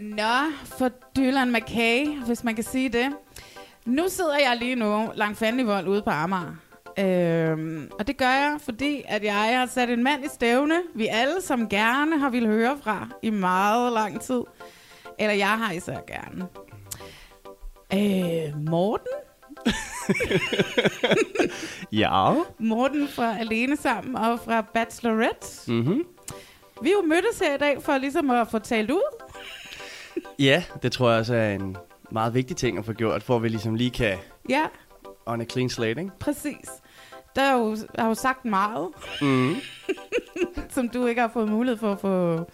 Nå, for Dylan McKay, hvis man kan sige det. Nu sidder jeg lige nu langt fanden i vold ude på Amager. Øhm, og det gør jeg, fordi at jeg har sat en mand i stævne, vi alle som gerne har ville høre fra i meget lang tid. Eller jeg har især gerne. Øh, Morten? Ja. Morten fra Alene Sammen og fra Bachelorette. Mm-hmm. Vi er jo mødtes her i dag for ligesom at få talt ud. Ja, det tror jeg også er en meget vigtig ting at få gjort, for at vi ligesom lige kan Ja, on a clean slate, ikke? præcis. Der er jo, er jo sagt meget, Mm. som du ikke har fået mulighed for at få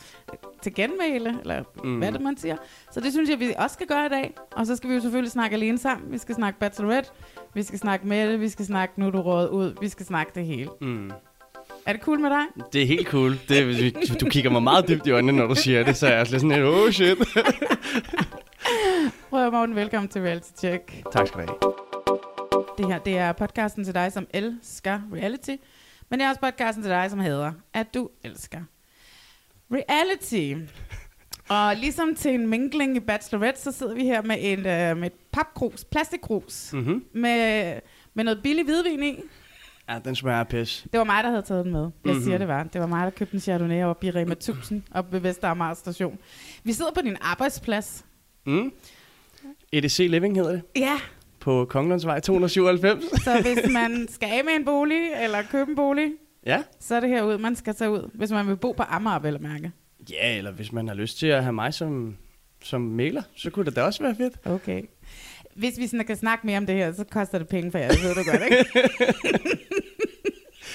til genmæle, eller mm. Hvad det man siger. Så det synes jeg, vi også skal gøre i dag. Og så skal vi jo selvfølgelig snakke alene sammen. Vi skal snakke Bachelorette, vi skal snakke med det, vi skal snakke Nu du rådet ud, vi skal snakke det hele. Mm. Er det cool med dig? Det er helt cool. Det, du kigger mig meget dybt i øjnene, når du siger det, så er jeg lidt sådan lidt, oh shit. Prøv at Morten, velkommen til Reality Check. tak skal du have. Det her, det er podcasten til dig, som elsker reality. Men det er også podcasten til dig, som hedder, at du elsker reality. Og ligesom til en mingling i Bachelorette, så sidder vi her med, en, øh, med et papkrus, plastikkrus, Mm-hmm. med, med noget billig hvidvin i. Ja, den smager pis. Det var mig, der havde taget den med. Jeg mm-hmm. Mhm. siger, det var. Det var mig, der købte en Chardonnay op i Rema 1000, op ved Vesteramager station. Vi sidder på din arbejdsplads. Mm. EDC Living hedder det. Ja, På Kongelandsvej 297. så hvis man skal af med en bolig, eller købe en bolig, ja. så er det herud, man skal tage ud. Hvis man vil bo på Amager, vel mærke. Ja, eller hvis man har lyst til at have mig som, som mailer, så kunne det da også være fedt. Okay. Hvis vi sådan kan snakke mere om det her, så koster det penge for jer. Det ved du godt, ikke?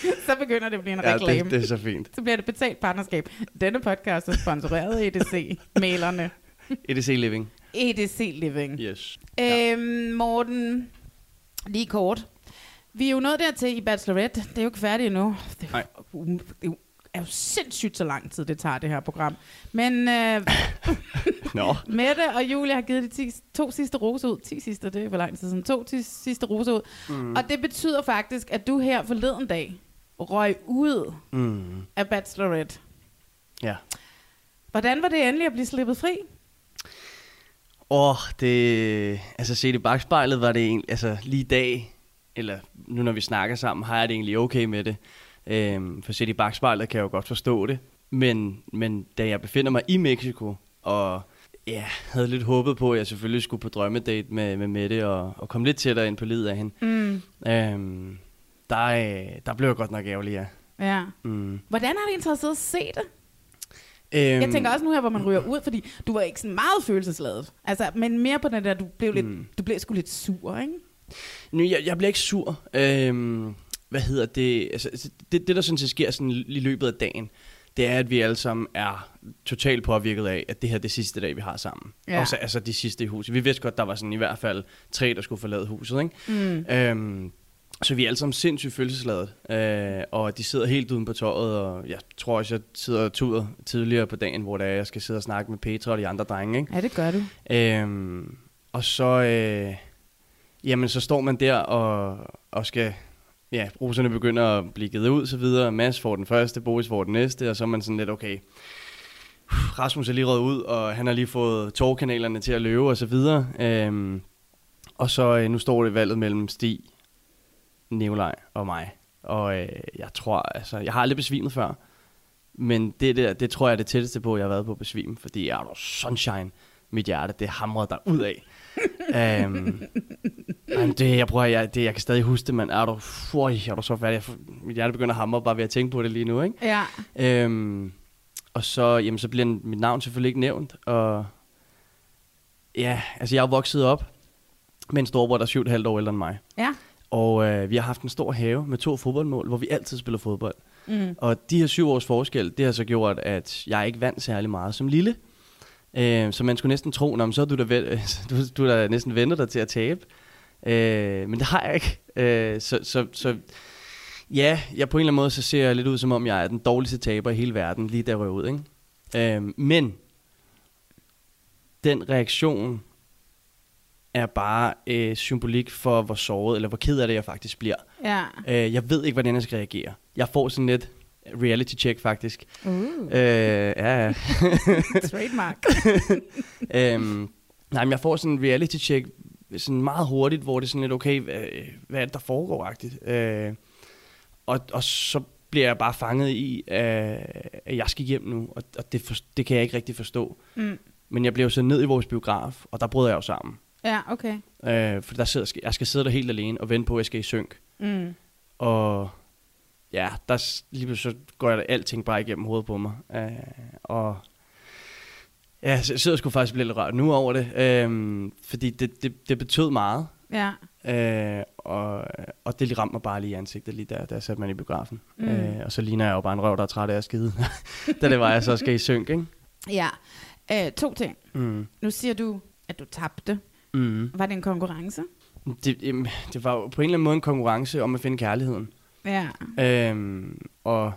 så begynder det at blive en Ja, reklame. det, det er så fint. Så bliver det betalt partnerskab. Denne podcast er sponsoreret af EDC. Mailerne. EDC Living. EDC Living. Yes. Øhm, Morten, lige kort. Vi er jo nået dertil i Bachelorette. Det er jo ikke færdigt endnu. Det er, Nej. jo, det er jo- er jo sindssygt så lang tid, det tager det her program. Men øh, Nå. Mette og Julie har givet de ti, to sidste roser ud. 10 sidste, det er hvor lang tid siden. To ti, sidste roser ud. Mm. Og det betyder faktisk, at du her forleden dag røg ud Mm. af Bachelorette. Ja. Hvordan var det endelig at blive slippet fri? Åh, oh, det... Altså, set i bagspejlet var det egentlig... Altså, lige i dag, eller nu når vi snakker sammen, har jeg det egentlig okay med det. Øhm, for set i bagspejlet kan jeg jo godt forstå det. Men, men da jeg befinder mig i Mexico, og ja, havde lidt håbet på, at jeg selvfølgelig skulle på drømmedate med, med Mette, og, og komme lidt tættere ind på livet af hende, Mm. øhm, der, øh, der blev jeg godt nok ærgerlig, ja. Ja. Mm. Hvordan har det interesseret at se det? Øhm, Jeg tænker også nu her, hvor man ryger ud, fordi du var ikke sådan meget følelsesladet. Altså, men mere på den der, du blev, lidt, Mm. du blev sgu lidt sur, ikke? Nu, jeg, jeg bliver ikke sur. Øhm, hvad hedder det? Altså, altså, det? Det, der sådan set sker sådan i løbet af dagen, det er, at vi alle sammen er totalt påvirket af, at det her er det sidste dag, vi har sammen. Ja. Også altså de sidste i huset. Vi vidste godt, der var sådan i hvert fald tre, der skulle forlade huset. Ikke? Mm. Øhm, så vi er alle sammen sindssygt følelsesladet. Øh, og de sidder helt uden på tøjet, og jeg tror også, jeg sidder og tuder tidligere på dagen, hvor det er, jeg skal sidde og snakke med Petra og de andre drenge. Ikke? Ja, det gør du. Øhm, og så, øh, jamen, så står man der og, og skal, ja, roserne begynder at blive givet ud, så videre. Mads får den første, Boris får den næste, og så er man sådan lidt, okay, Rasmus er lige røget ud, og han har lige fået tårkanalerne til at løbe, og så videre. Øhm, og så øh, nu står det valget mellem Stig, Nikolaj og mig. Og øh, jeg tror, altså, jeg har aldrig besvimet før. Men det der, det tror jeg er det tætteste på, jeg har været på besvim, fordi jeg er der sunshine, mit hjerte, det hamrede der ud af um, men det, jeg prøver, jeg, det, jeg kan stadig huske det, men er du, føj, er du så færdig? Jeg, mit hjerte begynder at hamre bare ved at tænke på det lige nu, ikke? Ja. Øhm, og så, jamen, så bliver mit navn selvfølgelig ikke nævnt, og ja, altså jeg er vokset op med en storbror, der er syv og et halvt år ældre end mig. Ja. Og øh, vi har haft en stor have med to fodboldmål, hvor vi altid spiller fodbold. Mm. Og de her syv års forskel, det har så gjort, at jeg ikke vandt særlig meget som lille. Øh, så man skulle næsten tro, "Nå, så er du da, du, du da næsten ventet dig til at tabe. Øh, men det har jeg ikke. Øh, så, så, så ja, jeg på en eller anden måde, så ser jeg lidt ud, som om jeg er den dårligste taber i hele verden, lige der rød ud. Ikke? Øh, men den reaktion er bare øh, symbolik for, hvor såret, eller hvor ked af det, jeg faktisk bliver. Ja. Øh, jeg ved ikke, hvordan jeg skal reagere. Jeg får sådan lidt reality check, faktisk. Uh. Øh, ja, ja. Trademark. øhm, nej, men jeg får sådan en reality check sådan meget hurtigt, hvor det er sådan lidt, okay, hvad, hvad er det, der foregår, agtigt. Øh, og, og så bliver jeg bare fanget i, øh, at jeg skal hjem nu, og, og det, for, det kan jeg ikke rigtig forstå. Mm. Men jeg blev så ned i vores biograf, og der brød jeg jo sammen. Ja, okay. Øh, for der sidder, jeg skal sidde der helt alene og vente på, at jeg skal i synk. Mm. Og ja, der lige så går jeg alting bare igennem hovedet på mig. Øh, og ja, så jeg sidder sgu faktisk lidt rørt nu over det. Øh, fordi det, det, det betød meget. Ja. Øh, og, og det ramte mig bare lige i ansigtet, lige der, da jeg satte mig i biografen. Mm. Øh, og så ligner jeg jo bare en røv, der er træt af at skide. da det var, jeg så skal i synk, ikke? Ja. Øh, to ting. Mm. Nu siger du, at du tabte. Mm. Var det en konkurrence? Det, det var jo på en eller anden måde en konkurrence om at finde kærligheden. Ja. Øhm, og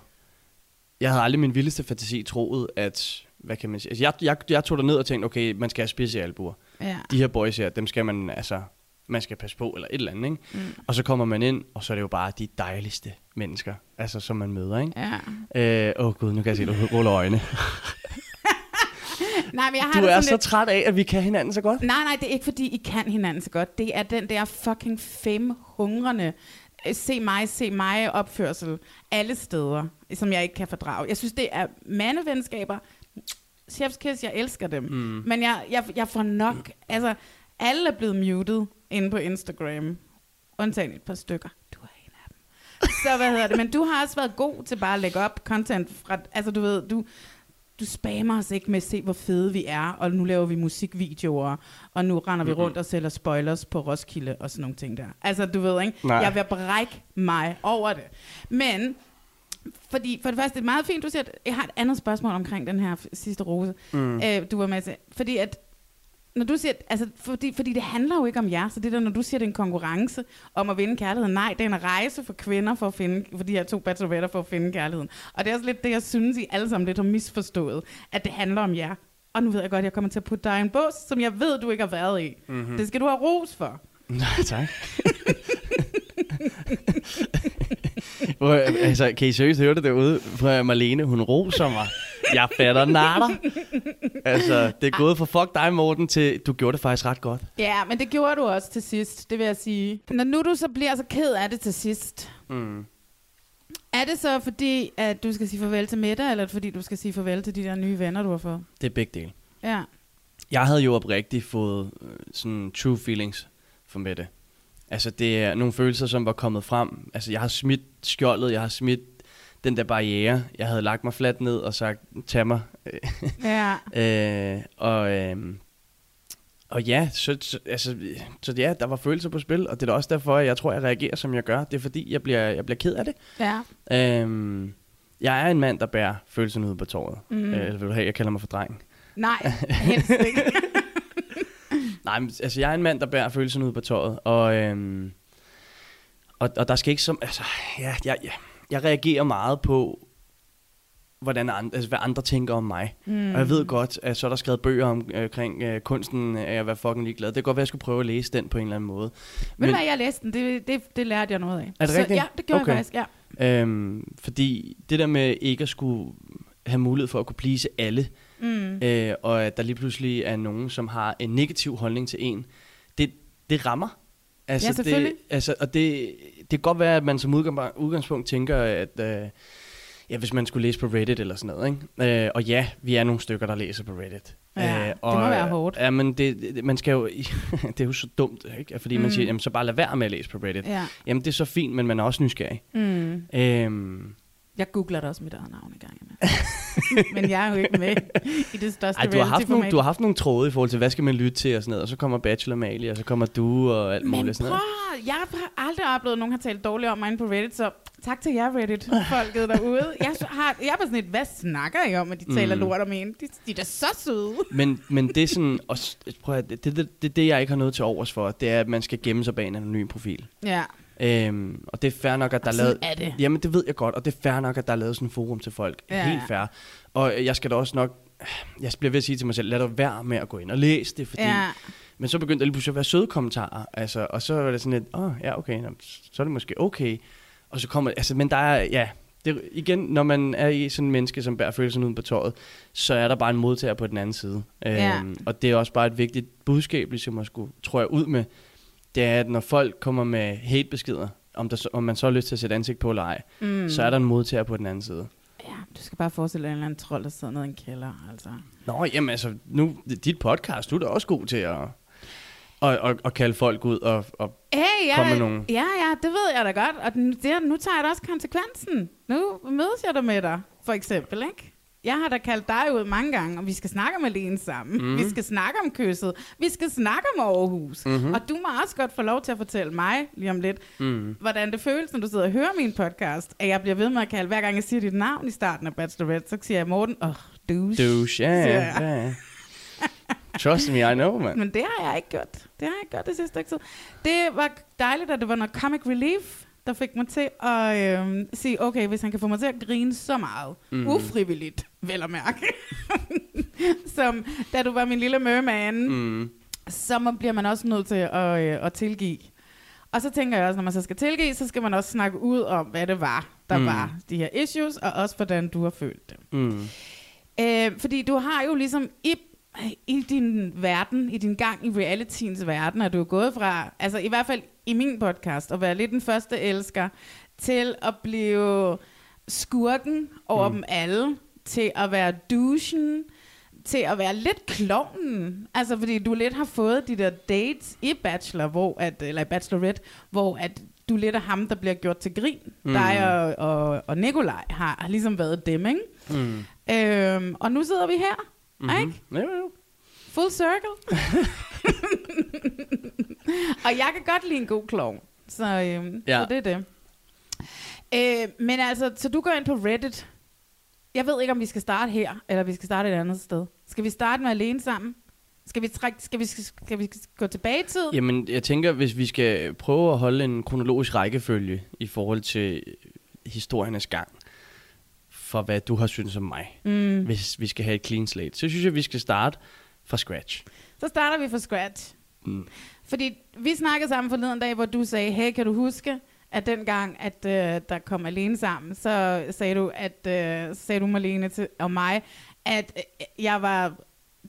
jeg havde aldrig min vildeste fantasi troet, at, hvad kan man sige, altså jeg, jeg, jeg tog ned og tænkte, okay, man skal have spidse albuer. Ja. De her boys her, dem skal man, altså, man skal passe på, eller et eller andet, ikke? Mm. Og så kommer man ind, og så er det jo bare de dejligste mennesker, altså, som man møder, ikke? Ja. Øh, Åh oh gud, nu kan jeg se, at du ruller øjne. Nej, men jeg har Du er så lidt... træt af, at vi kan hinanden så godt. Nej, nej, det er ikke fordi, I kan hinanden så godt. Det er den der fucking fem hungrende, øh, se mig, se mig opførsel alle steder, som jeg ikke kan fordrage. Jeg synes, det er mandevenskaber. Chef's kiss, jeg elsker dem. Mm. Men jeg, jeg, jeg får nok... Altså, alle er blevet muted inde på Instagram. Undtagen et par stykker. Du er en af dem. Så hvad hedder det? Men du har også været god til bare at lægge op content fra... Altså, du ved, du, du spammer os ikke med at se, hvor fede vi er, og nu laver vi musikvideoer, og nu render vi rundt og sælger spoilers på Roskilde og sådan nogle ting der. Altså, du ved, ikke? Nej. Jeg at brække mig over det. Men, fordi for det første, det er meget fint, du siger, at jeg har et andet spørgsmål omkring den her sidste rose, mm. øh, du var med til. Fordi at, når du siger, altså, fordi, fordi det handler jo ikke om jer, så det der, når du siger, det er en konkurrence om at vinde kærligheden, nej, det er en rejse for kvinder for at finde, for de her to bacheloretter for at finde kærligheden. Og det er også lidt det, jeg synes, I alle sammen lidt har misforstået, at det handler om jer. Og nu ved jeg godt, at jeg kommer til at putte dig i en bås, som jeg ved, du ikke har været i. Mm-hmm. Det skal du have ros for. Nej, tak. Hvor, altså, kan I seriøst høre det derude? For Marlene, hun roser mig. Jeg fatter natter. Altså, det er gået fra fuck dig, Morten, til du gjorde det faktisk ret godt. Ja, men det gjorde du også til sidst, det vil jeg sige. Når nu du så bliver så ked af det til sidst, Mm. er det så fordi, at du skal sige farvel til Mette, eller er fordi, du skal sige farvel til de der nye venner, du har fået? Det er begge dele. Ja. Jeg havde jo oprigtigt fået øh, sådan true feelings for Mette. Altså, det er nogle følelser, som var kommet frem. Altså, jeg har smidt skjoldet, jeg har smidt den der barriere. Jeg havde lagt mig fladt ned og sagt, tag mig. Ja. Øh, og, øh, og ja, så, så, altså, så ja, der var følelser på spil, og det er da også derfor, at jeg tror, jeg reagerer, som jeg gør. Det er fordi, jeg bliver, jeg bliver ked af det. Ja. Øh, jeg er en mand, der bærer følelserne ud på tåret. Mm. Øh, vil du have, jeg kalder mig for dreng. Nej, helst ikke. Nej, men, altså jeg er en mand, der bærer følelserne ud på tøjet, og, øhm, og, og der skal ikke som, altså, ja, jeg, jeg, jeg reagerer meget på, hvordan andre, altså, hvad andre tænker om mig. Mm. Og jeg ved godt, at så er der skrevet bøger om, øh, omkring øh, kunsten af at være fucking ligeglad. Det kan godt være, at jeg skulle prøve at læse den på en eller anden måde. Ved du hvad, jeg læste den, det, det, det lærte jeg noget af. Er det så, rigtigt? Ja, det gjorde Okay. jeg faktisk, ja. Øhm, fordi det der med ikke at skulle have mulighed for at kunne please alle, Mm. øh, og at der lige pludselig er nogen, som har en negativ holdning til en, det, det rammer. Altså, Ja, selvfølgelig. Det, altså, og det, det kan godt være, at man som udgang- udgangspunkt tænker, at øh, Ja, hvis man skulle læse på Reddit eller sådan noget, ikke? Øh, og ja, vi er nogle stykker, der læser på Reddit. Ja, øh, det må være hårdt. Ja, men det, det, man skal jo, det er jo så dumt, ikke? Fordi mm. man siger, jamen så bare lad være med at læse på Reddit. Ja. Jamen det er så fint, men man er også nysgerrig. Mm. Øhm, Jeg googler da også mit eget navn i gang. Men jeg er jo ikke med i det største ej, du har, haft nogle, du har haft nogle tråde i forhold til, hvad skal man lytte til og sådan noget, og så kommer Bachelor Mali, og så kommer du og alt Men muligt sådan prøv, noget. jeg har aldrig oplevet, at nogen har talt dårligt om mig inde på Reddit, så tak til jer Reddit-folket derude. Jeg, har, jeg er bare sådan et, hvad snakker I om, at de taler Mm. lort om en? De, de er da så søde. Men, men det er sådan, også, prøv at, det, det, det, det, jeg ikke har noget til overs for, det er, at man skal gemme sig bag en anonym profil. Ja, Øhm, og det er fair nok, at der er sådan lavet... er det. Jamen, det ved jeg godt, og det er fair nok, at der er lavet sådan en forum til folk. Ja, Helt fair. Og jeg skal da også nok... Jeg bliver ved at sige til mig selv, lad dig være med at gå ind og læse det, fordi... Ja, Men så begyndte der lige pludselig at være søde kommentarer, altså, og så var det sådan lidt, åh, oh, ja, okay, nå, så er det måske okay. Og så kommer, altså, men der er, ja, det, igen, når man er i sådan en menneske, som bærer følelsen ud på tøjet, så er der bare en modtager på den anden side. Ja. Øhm, og det er også bare et vigtigt budskab, ligesom at skulle, tror jeg, ud med, det er, at når folk kommer med hatebeskeder, om, der, om man så har lyst til at sætte ansigt på eller ej, mm. så er der en modtager på den anden side. ja, du skal bare forestille dig en eller anden trold, der sidder nede i en kælder, altså. Nå, jamen altså, nu, dit podcast, du er da også god til at, at, at, at kalde folk ud og, og Hey, ja, Kom med nogle. ja, ja, det ved jeg da godt. Og nu, det, nu tager jeg da også konsekvensen. Nu mødes jeg der med dig, for eksempel, ikke? Jeg har da kaldt dig ud mange gange, og vi skal snakke om alene sammen. Mm. Vi skal snakke om kysset. Vi skal snakke om Aarhus. Mm-hmm. Og du må også godt få lov til at fortælle mig lige om lidt, mm, hvordan det føles, når du sidder og hører min podcast, at jeg bliver ved med at kalde, hver gang jeg siger dit navn i starten af Bachelorette, så siger jeg Morten, åh, oh, douche. douche, ja, ja. Trust me, I know, man. Men det har jeg ikke gjort. Det har jeg ikke gjort det sidste stykke tid. Det var dejligt, at det var noget comic relief, der fik mig til at øh, sige, okay, hvis han kan få mig til at grine så meget, mm. ufrivilligt, vel at mærke, som da du var min lille merman, mm. Så bliver man også nødt til at, øh, at tilgive. Og så tænker jeg også, når man så skal tilgive, så skal man også snakke ud om, hvad det var, der mm. var de her issues, og også hvordan du har følt det. Mm. Øh, fordi du har jo ligesom i, i din verden, i din gang i realityens verden, er du gået fra, altså i hvert fald i min podcast, at være lidt den første elsker, til at blive skurken over Mm. dem alle, til at være douchen, til at være lidt klovnen. Altså fordi du lidt har fået de der dates i Bachelor, hvor at, eller i Bachelorette, hvor at du lidt er ham, der bliver gjort til grin. Mm. Dig og, og, og Nikolaj har, har ligesom været dem, ikke? Mm. Øhm, og nu sidder vi her. Mm-hmm. ikke? Jo, jo. Full circle. og jeg kan godt lide en god klovn. Så, øhm, Ja. så det er det. Øh, men altså, så du går ind på Reddit. Jeg ved ikke, om vi skal starte her, eller vi skal starte et andet sted. Skal vi starte med alene sammen? Skal vi, trække, skal vi, skal vi gå tilbage i tiden? Jamen, jeg tænker, hvis vi skal prøve at holde en kronologisk rækkefølge i forhold til historiernes gang, for hvad du har syntes om mig, Mm. hvis vi skal have et clean slate, så synes jeg, vi skal starte fra scratch. Så starter vi fra scratch. Mm. Fordi vi snakkede sammen forleden dag, hvor du sagde, hey, kan du huske, at den gang, at øh, der kom alene sammen, så sagde du, at øh, sagde du Marlene til, og mig, at øh, jeg var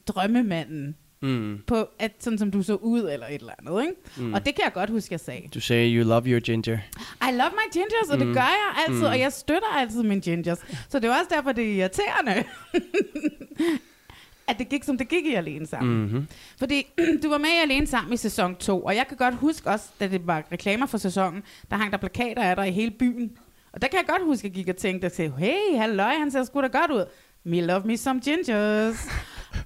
drømmemanden Mm. på, at sådan som du så ud, eller et eller andet, ikke? Mm. Og det kan jeg godt huske, jeg sagde. Du sagde, you love your ginger. I love my gingers, og mm. Det gør jeg altid, Mm. og jeg støtter altid mine gingers. Så det er også derfor, det er irriterende, at det gik, som det gik i Alene Sammen. Mm-hmm. Fordi du var med i Alene Sammen i sæson 2, og jeg kan godt huske også, da det var reklamer for sæsonen, der hang der plakater af dig i hele byen. Og der kan jeg godt huske, at jeg gik og tænkte, at hey, halløj, han ser sgu da godt ud. Me love me some gingers.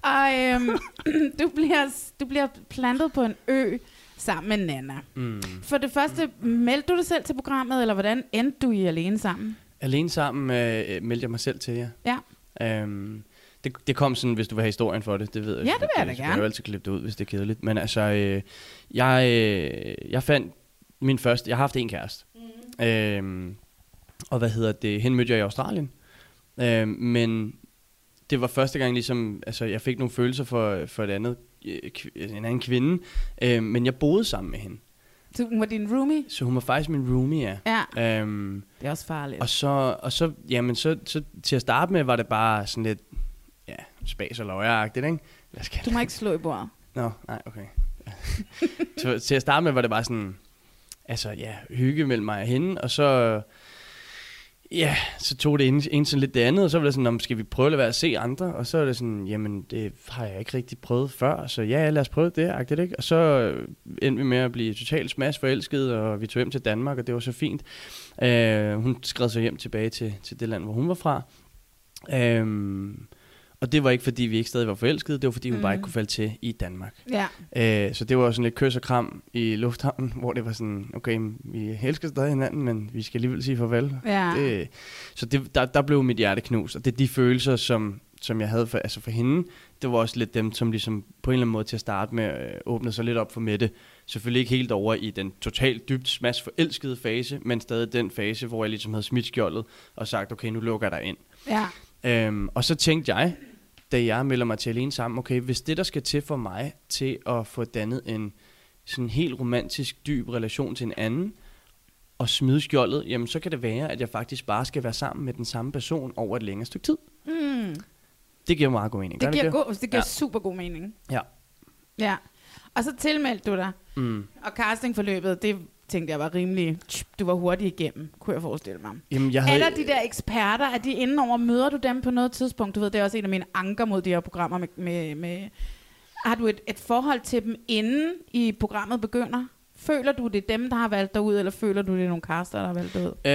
Og øhm, du, bliver, du bliver plantet på en ø sammen med Nana. Mm. For det første, meldte du dig selv til programmet, eller hvordan endte du i Alene Sammen? Alene sammen øh, meldte jeg mig selv til jer. Ja. Øhm, det, det kom sådan, hvis du vil have historien for det, det ved jeg. Ja, det vil jeg da Jeg gerne. kan jo altid klippe det ud, hvis det er kedeligt. Men altså, øh, jeg, øh, jeg fandt min første, jeg har haft en kæreste. Mm. Øhm, og hvad hedder det, hende mødte jeg i Australien. Øhm, men det var første gang ligesom, altså jeg fik nogle følelser for, for et andet, øh, kv- en anden kvinde. Øhm, men jeg boede sammen med hende. Så hun var din roomie? Så hun var faktisk min roomie, ja. Ja, Øhm, det er også farligt. og så, og så, jamen, så, så til at starte med, var det bare sådan lidt, ja, spas og løjeragtigt, ikke? Hvad skal Du må ikke slå i bordet. Nå, nej, okay. så til at starte med, var det bare sådan, altså ja, hygge mellem mig og hende, og så, Ja, så tog det en, en sådan lidt det andet, og så var det sådan, skal vi prøve at lade være at se andre? Og så er det sådan, jamen det har jeg ikke rigtig prøvet før, så ja, lad os prøve det, agtigt, ikke? Og så øh, endte vi med at blive totalt smash forelsket, og vi tog hjem til Danmark, og det var så fint. Øh, hun skred sig hjem tilbage til, til det land, hvor hun var fra. Øh, og det var ikke, fordi vi ikke stadig var forelskede, det var, fordi mm. bare ikke kunne falde til i Danmark. Ja. Øh, så det var sådan lidt kys og kram i lufthavnen, hvor det var sådan, okay, vi elsker stadig hinanden, men vi skal alligevel sige farvel. Ja. Det, så det, der, der blev mit hjerte knust, og det er de følelser, som, som jeg havde for, altså for hende, det var også lidt dem, som ligesom på en eller anden måde til at starte med øh, åbnede sig lidt op for Mette. Selvfølgelig ikke helt over i den totalt dybt smash forelskede fase, men stadig den fase, hvor jeg ligesom havde smidt skjoldet og sagt, okay, nu lukker jeg dig ind. Ja. Øhm, og så tænkte jeg, da jeg melder mig til alene sammen, okay, hvis det der skal til for mig til at få dannet en sådan helt romantisk, dyb relation til en anden, og smide skjoldet, jamen så kan det være, at jeg faktisk bare skal være sammen med den samme person over et længere stykke tid. Mm. Det giver meget god mening. Det giver, god, det giver Ja. super god mening. Ja. Ja. Og så tilmeldte du dig. Mm. Og castingforløbet, det tænkte jeg var rimelig... Du var hurtig igennem, kunne jeg forestille mig. Jamen, jeg havde, der de der eksperter, er de inde over? Møder du dem på noget tidspunkt? Du ved, det er også en af mine anker mod de her programmer med... med, med har du et, et forhold til dem, inden i programmet begynder? Føler du, det er dem, der har valgt dig ud, eller føler du, det er nogle caster, der har valgt dig ud? Øh,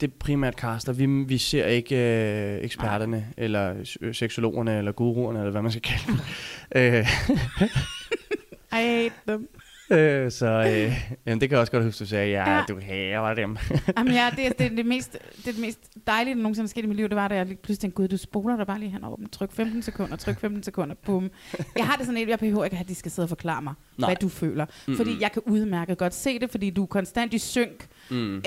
det er primært caster. Vi, vi ser ikke øh, eksperterne, eller s- seksologerne, eller guruerne, eller hvad man skal kalde dem. øh, I hate them. Øh, så øh, jamen, det kan jeg også godt huske, du sagde, ja, Ja. du haver dem. Jamen ja, det, er- det, er det, mest, det er det mest dejlige, der nogensinde er sket i mit liv. Det var, da jeg pludselig tænkte, gud, du spoler dig bare lige henover dem. Tryk 15 sekunder, tryk 15 sekunder, bum. Jeg har det sådan lidt, jeg behøver ikke, at de skal sidde og forklare mig, Nej. Hvad du føler. Mm-hmm. Fordi jeg kan udmærket godt se det, fordi du er konstant i synk. Mm. Øh,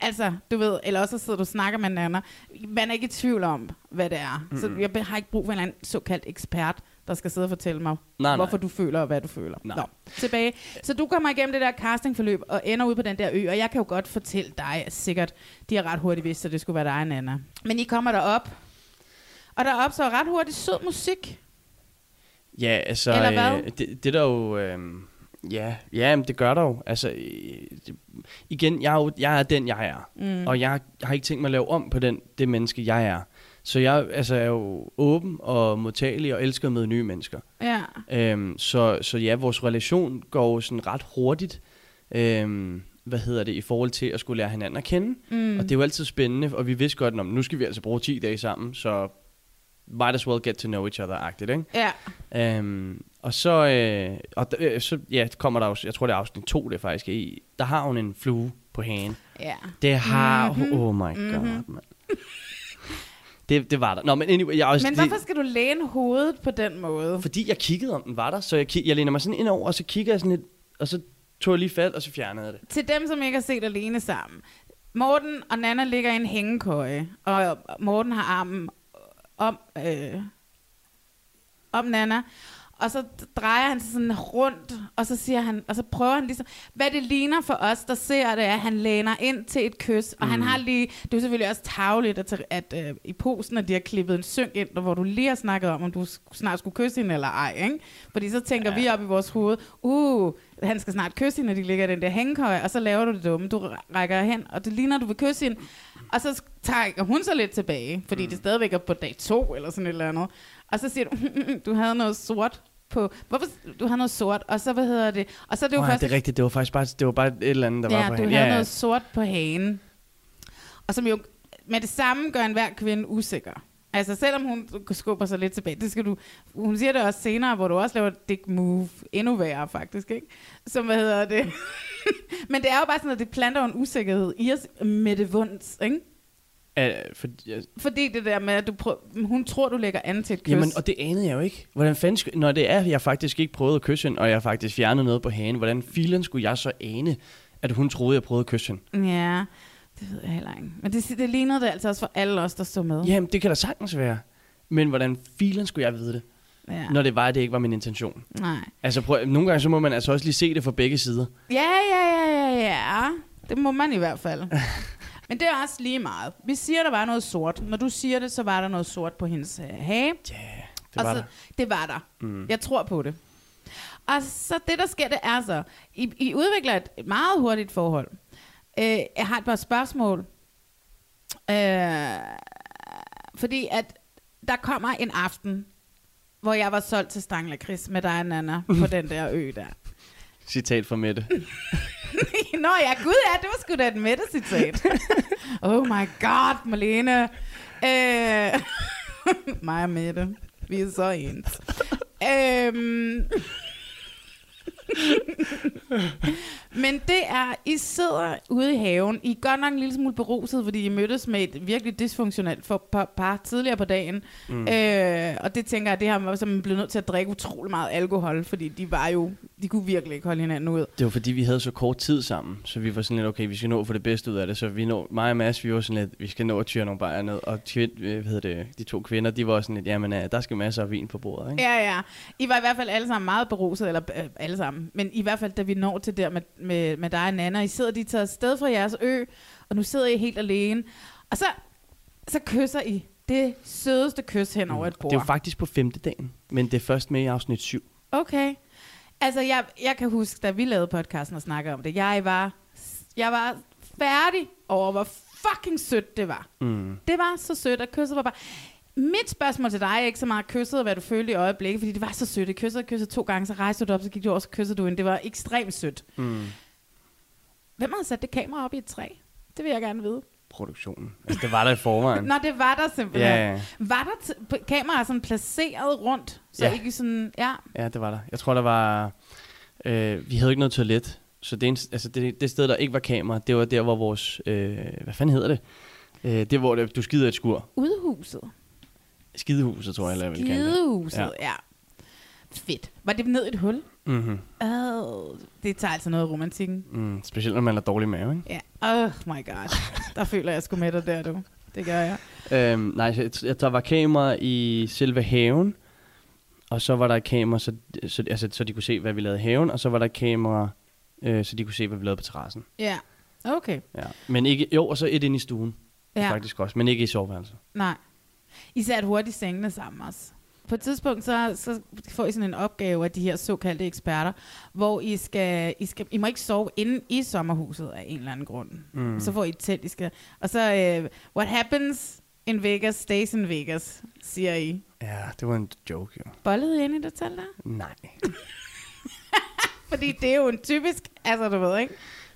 altså, du ved, eller også så sidder du og snakker med en anden. Man er ikke i tvivl om, hvad det er. Mm-hmm. Så jeg har ikke brug for en eller anden såkaldt ekspert, der skal sidde og fortælle mig, Nej, hvorfor nej. du føler, og hvad du føler. Nej. Nå, tilbage. Så du kommer igennem det der castingforløb, og ender ud på den der ø, og jeg kan jo godt fortælle dig, sikkert, de har ret hurtigt vidst, at det skulle være dig, Nana. Men I kommer derop, og der opstår ret hurtigt sød musik. Ja, altså, Eller hvad? Øh, det, det der jo, øh, ja, ja, men det gør der jo. Altså, øh, det, igen, jeg er, jo, jeg er den, jeg er. Mm. Og jeg har ikke tænkt mig at lave om på den, det menneske, jeg er. Så jeg altså, er jo åben og modtagelig og elsker at møde nye mennesker. Ja. Øhm, så, så ja, vores relation går jo sådan ret hurtigt, øhm, hvad hedder det, i forhold til at skulle lære hinanden at kende. Mm. Og det er jo altid spændende, og vi vidste godt, at nu skal vi altså bruge 10 dage sammen, så might as well get to know each other-agtigt, ikke? Ja. Øhm, og så, øh, og øh, så ja, kommer der jo, jeg tror det er afsnit 2, det er faktisk i, der har hun en flue på hagen. Ja. Det har Mhm. hun, oh my god, mand. Det, det var der. Nå, men anyway, jeg også, Men det, hvorfor skal du læne hovedet på den måde? fordi jeg kiggede, om den var der, så jeg, jeg læner mig sådan ind over, og så kigger jeg sådan lidt, og så tog jeg lige fat, og så fjernede jeg det. Til dem, som ikke har set alene sammen. Morten og Nana ligger i en hængekøje, og Morten har armen om, øh, om Nana. Og så drejer han sig sådan rundt, og så siger han, og så prøver han ligesom, hvad det ligner for os, der ser det, at han læner ind til et kys, og mm. han har lige, det er selvfølgelig også tavligt, at, at øh, i posen, at de har klippet en synk ind, hvor du lige har snakket om, om du snart skulle kysse hende eller ej, ikke? Fordi så tænker ja. vi op i vores hoved, uh, han skal snart kysse hende, når de ligger i den der hængekøje, og så laver du det dumme, du rækker hen, og det ligner, du vil kysse hende, og så trækker hun sig lidt tilbage, fordi mm. det stadigvæk er på dag to, eller sådan et eller andet. Og så siger du, du havde noget sort på, hvorfor, du havde noget sort, og så, hvad hedder det, og så det jo Oh, først, det er rigtigt, det var faktisk bare, det var bare et eller andet, der ja, var på du havde noget sort på hagen. Og som jo med det samme gør enhver kvinde usikker. Altså selvom hun skubber sig lidt tilbage, det skal du, hun siger det også senere, hvor du også laver dick move, endnu værre faktisk, ikke? Som, hvad hedder det? Men det er jo bare sådan, at det planter en usikkerhed i os med det vunds, ikke? Ja, for, ja, Fordi det der med, at du prøv, hun tror, du lægger an til et kys. Jamen, og det anede jeg jo ikke. Hvordan fanden skulle, når det er, jeg faktisk ikke prøvede at kysse hende, og jeg faktisk fjernede noget på hagen, hvordan filen skulle jeg så ane, at hun troede, jeg prøvede at kysse hende? Ja, det ved jeg heller ikke. Men det, det lignede det altså også for alle os, der stod med. Jamen, det kan da sagtens være. Men hvordan filen skulle jeg vide det, Ja. når det var, at det ikke var min intention? Nej. Altså, prøv, nogle gange så må man altså også lige se det fra begge sider. Ja, ja, ja, ja, ja. Det må man i hvert fald. Men det er også lige meget. Vi siger, der var noget sort. Når du siger det, så var der noget sort på hendes øh, hage. Ja, det og var så, der. det var der. Mm. Jeg tror på det. Og så det, der sker, det er så, I, I udvikler et meget hurtigt forhold. Øh, jeg har et par spørgsmål. Øh, fordi at der kommer en aften, hvor jeg var solgt til Stangla Chris med dig og Nana på den der ø der. Citat fra Mette. Nå ja, gud ja, det var sgu da et Mette-citat. oh my god, Malene. Øh, mig og Mette, vi er så ens. øhm, men det er, I sidder ude i haven. I er godt nok en lille smule beruset, fordi I mødtes med et virkelig dysfunktionelt for, par, par tidligere på dagen. Mm. Øh, og det tænker jeg, det har som blevet nødt til at drikke utrolig meget alkohol, fordi de var jo, de kunne virkelig ikke holde hinanden ud. Det var fordi, vi havde så kort tid sammen, så vi var sådan lidt, okay, vi skal nå få det bedste ud af det. Så vi nå, mig og Mads, vi var sådan lidt, vi skal nå at tyre nogle bajer ned. Og tvind, øh, hvad hedder det, de to kvinder, de var sådan lidt, jamen, uh, der skal masser af vin på bordet, ikke? Ja, ja. I var i hvert fald alle sammen meget beruset, eller øh, alle sammen. Men i hvert fald, da vi når til der med, med, med dig og Nana, I sidder de taget afsted fra jeres ø, og nu sidder I helt alene. Og så, så kysser I det sødeste kys hen over et bord. Det er jo faktisk på femte dagen, men det er først med i afsnit 7. Okay. Altså, jeg, jeg kan huske, da vi lavede podcasten og snakkede om det, jeg var, jeg var færdig over, hvor fucking sødt det var. Mm. Det var så sødt, at kysset var bare... Mit spørgsmål til dig er ikke så meget kysset, hvad du følte i øjeblikket, fordi det var så sødt. Jeg kyssede og kyssede to gange, så rejste du op, så gik du også og kyssede du ind. Det var ekstremt sødt. Mm. Hvem har sat det kamera op i et træ? Det vil jeg gerne vide. Produktionen. Altså, det var der i forvejen. Nå, det var der simpelthen. Ja, ja. Var der t- kameraer sådan placeret rundt? Så Ja. ikke sådan, ja. Ja, det var der. Jeg tror, der var... Øh, vi havde ikke noget toilet, så det, eneste, altså det, det sted, der ikke var kamera, det var der, hvor vores... Øh, hvad fanden hedder det? Øh, det hvor det, du skider et skur. Udhuset. Skidehuset, tror jeg, eller jeg vil kalde det. Skidehuset, ja. Fedt. Var det ned i et hul? Mm-hmm. Oh, det tager altså noget af romantikken. Mm, specielt, når man har dårlig mave, ikke? Ja. Oh my god. Der føler jeg sgu med dig der, du. Det gør jeg. Øhm, nej, jeg- jeg, der var kamera i selve haven, og så var der et kamera, så, så, altså, så de kunne se, hvad vi lavede i haven, og så var der et kamera, øh, så de kunne se, hvad vi lavede på terrassen. Ja. Okay. Ja. Men ikke, jo, og så et inde i stuen. Ja. faktisk også, men ikke i soveværelset. Nej. I satte hurtigt sengene sammen også. På et tidspunkt, så, så får I sådan en opgave af de her såkaldte eksperter, hvor I skal, I skal, I må ikke sove inde i sommerhuset af en eller anden grund. Mm. Så får I et telt, I skal, og så, uh, what happens in Vegas, stays in Vegas, siger I. Ja, det var en joke, jo. Bollede I inde i det telt der? Nej. Fordi det er jo en typisk, altså du ved ikke?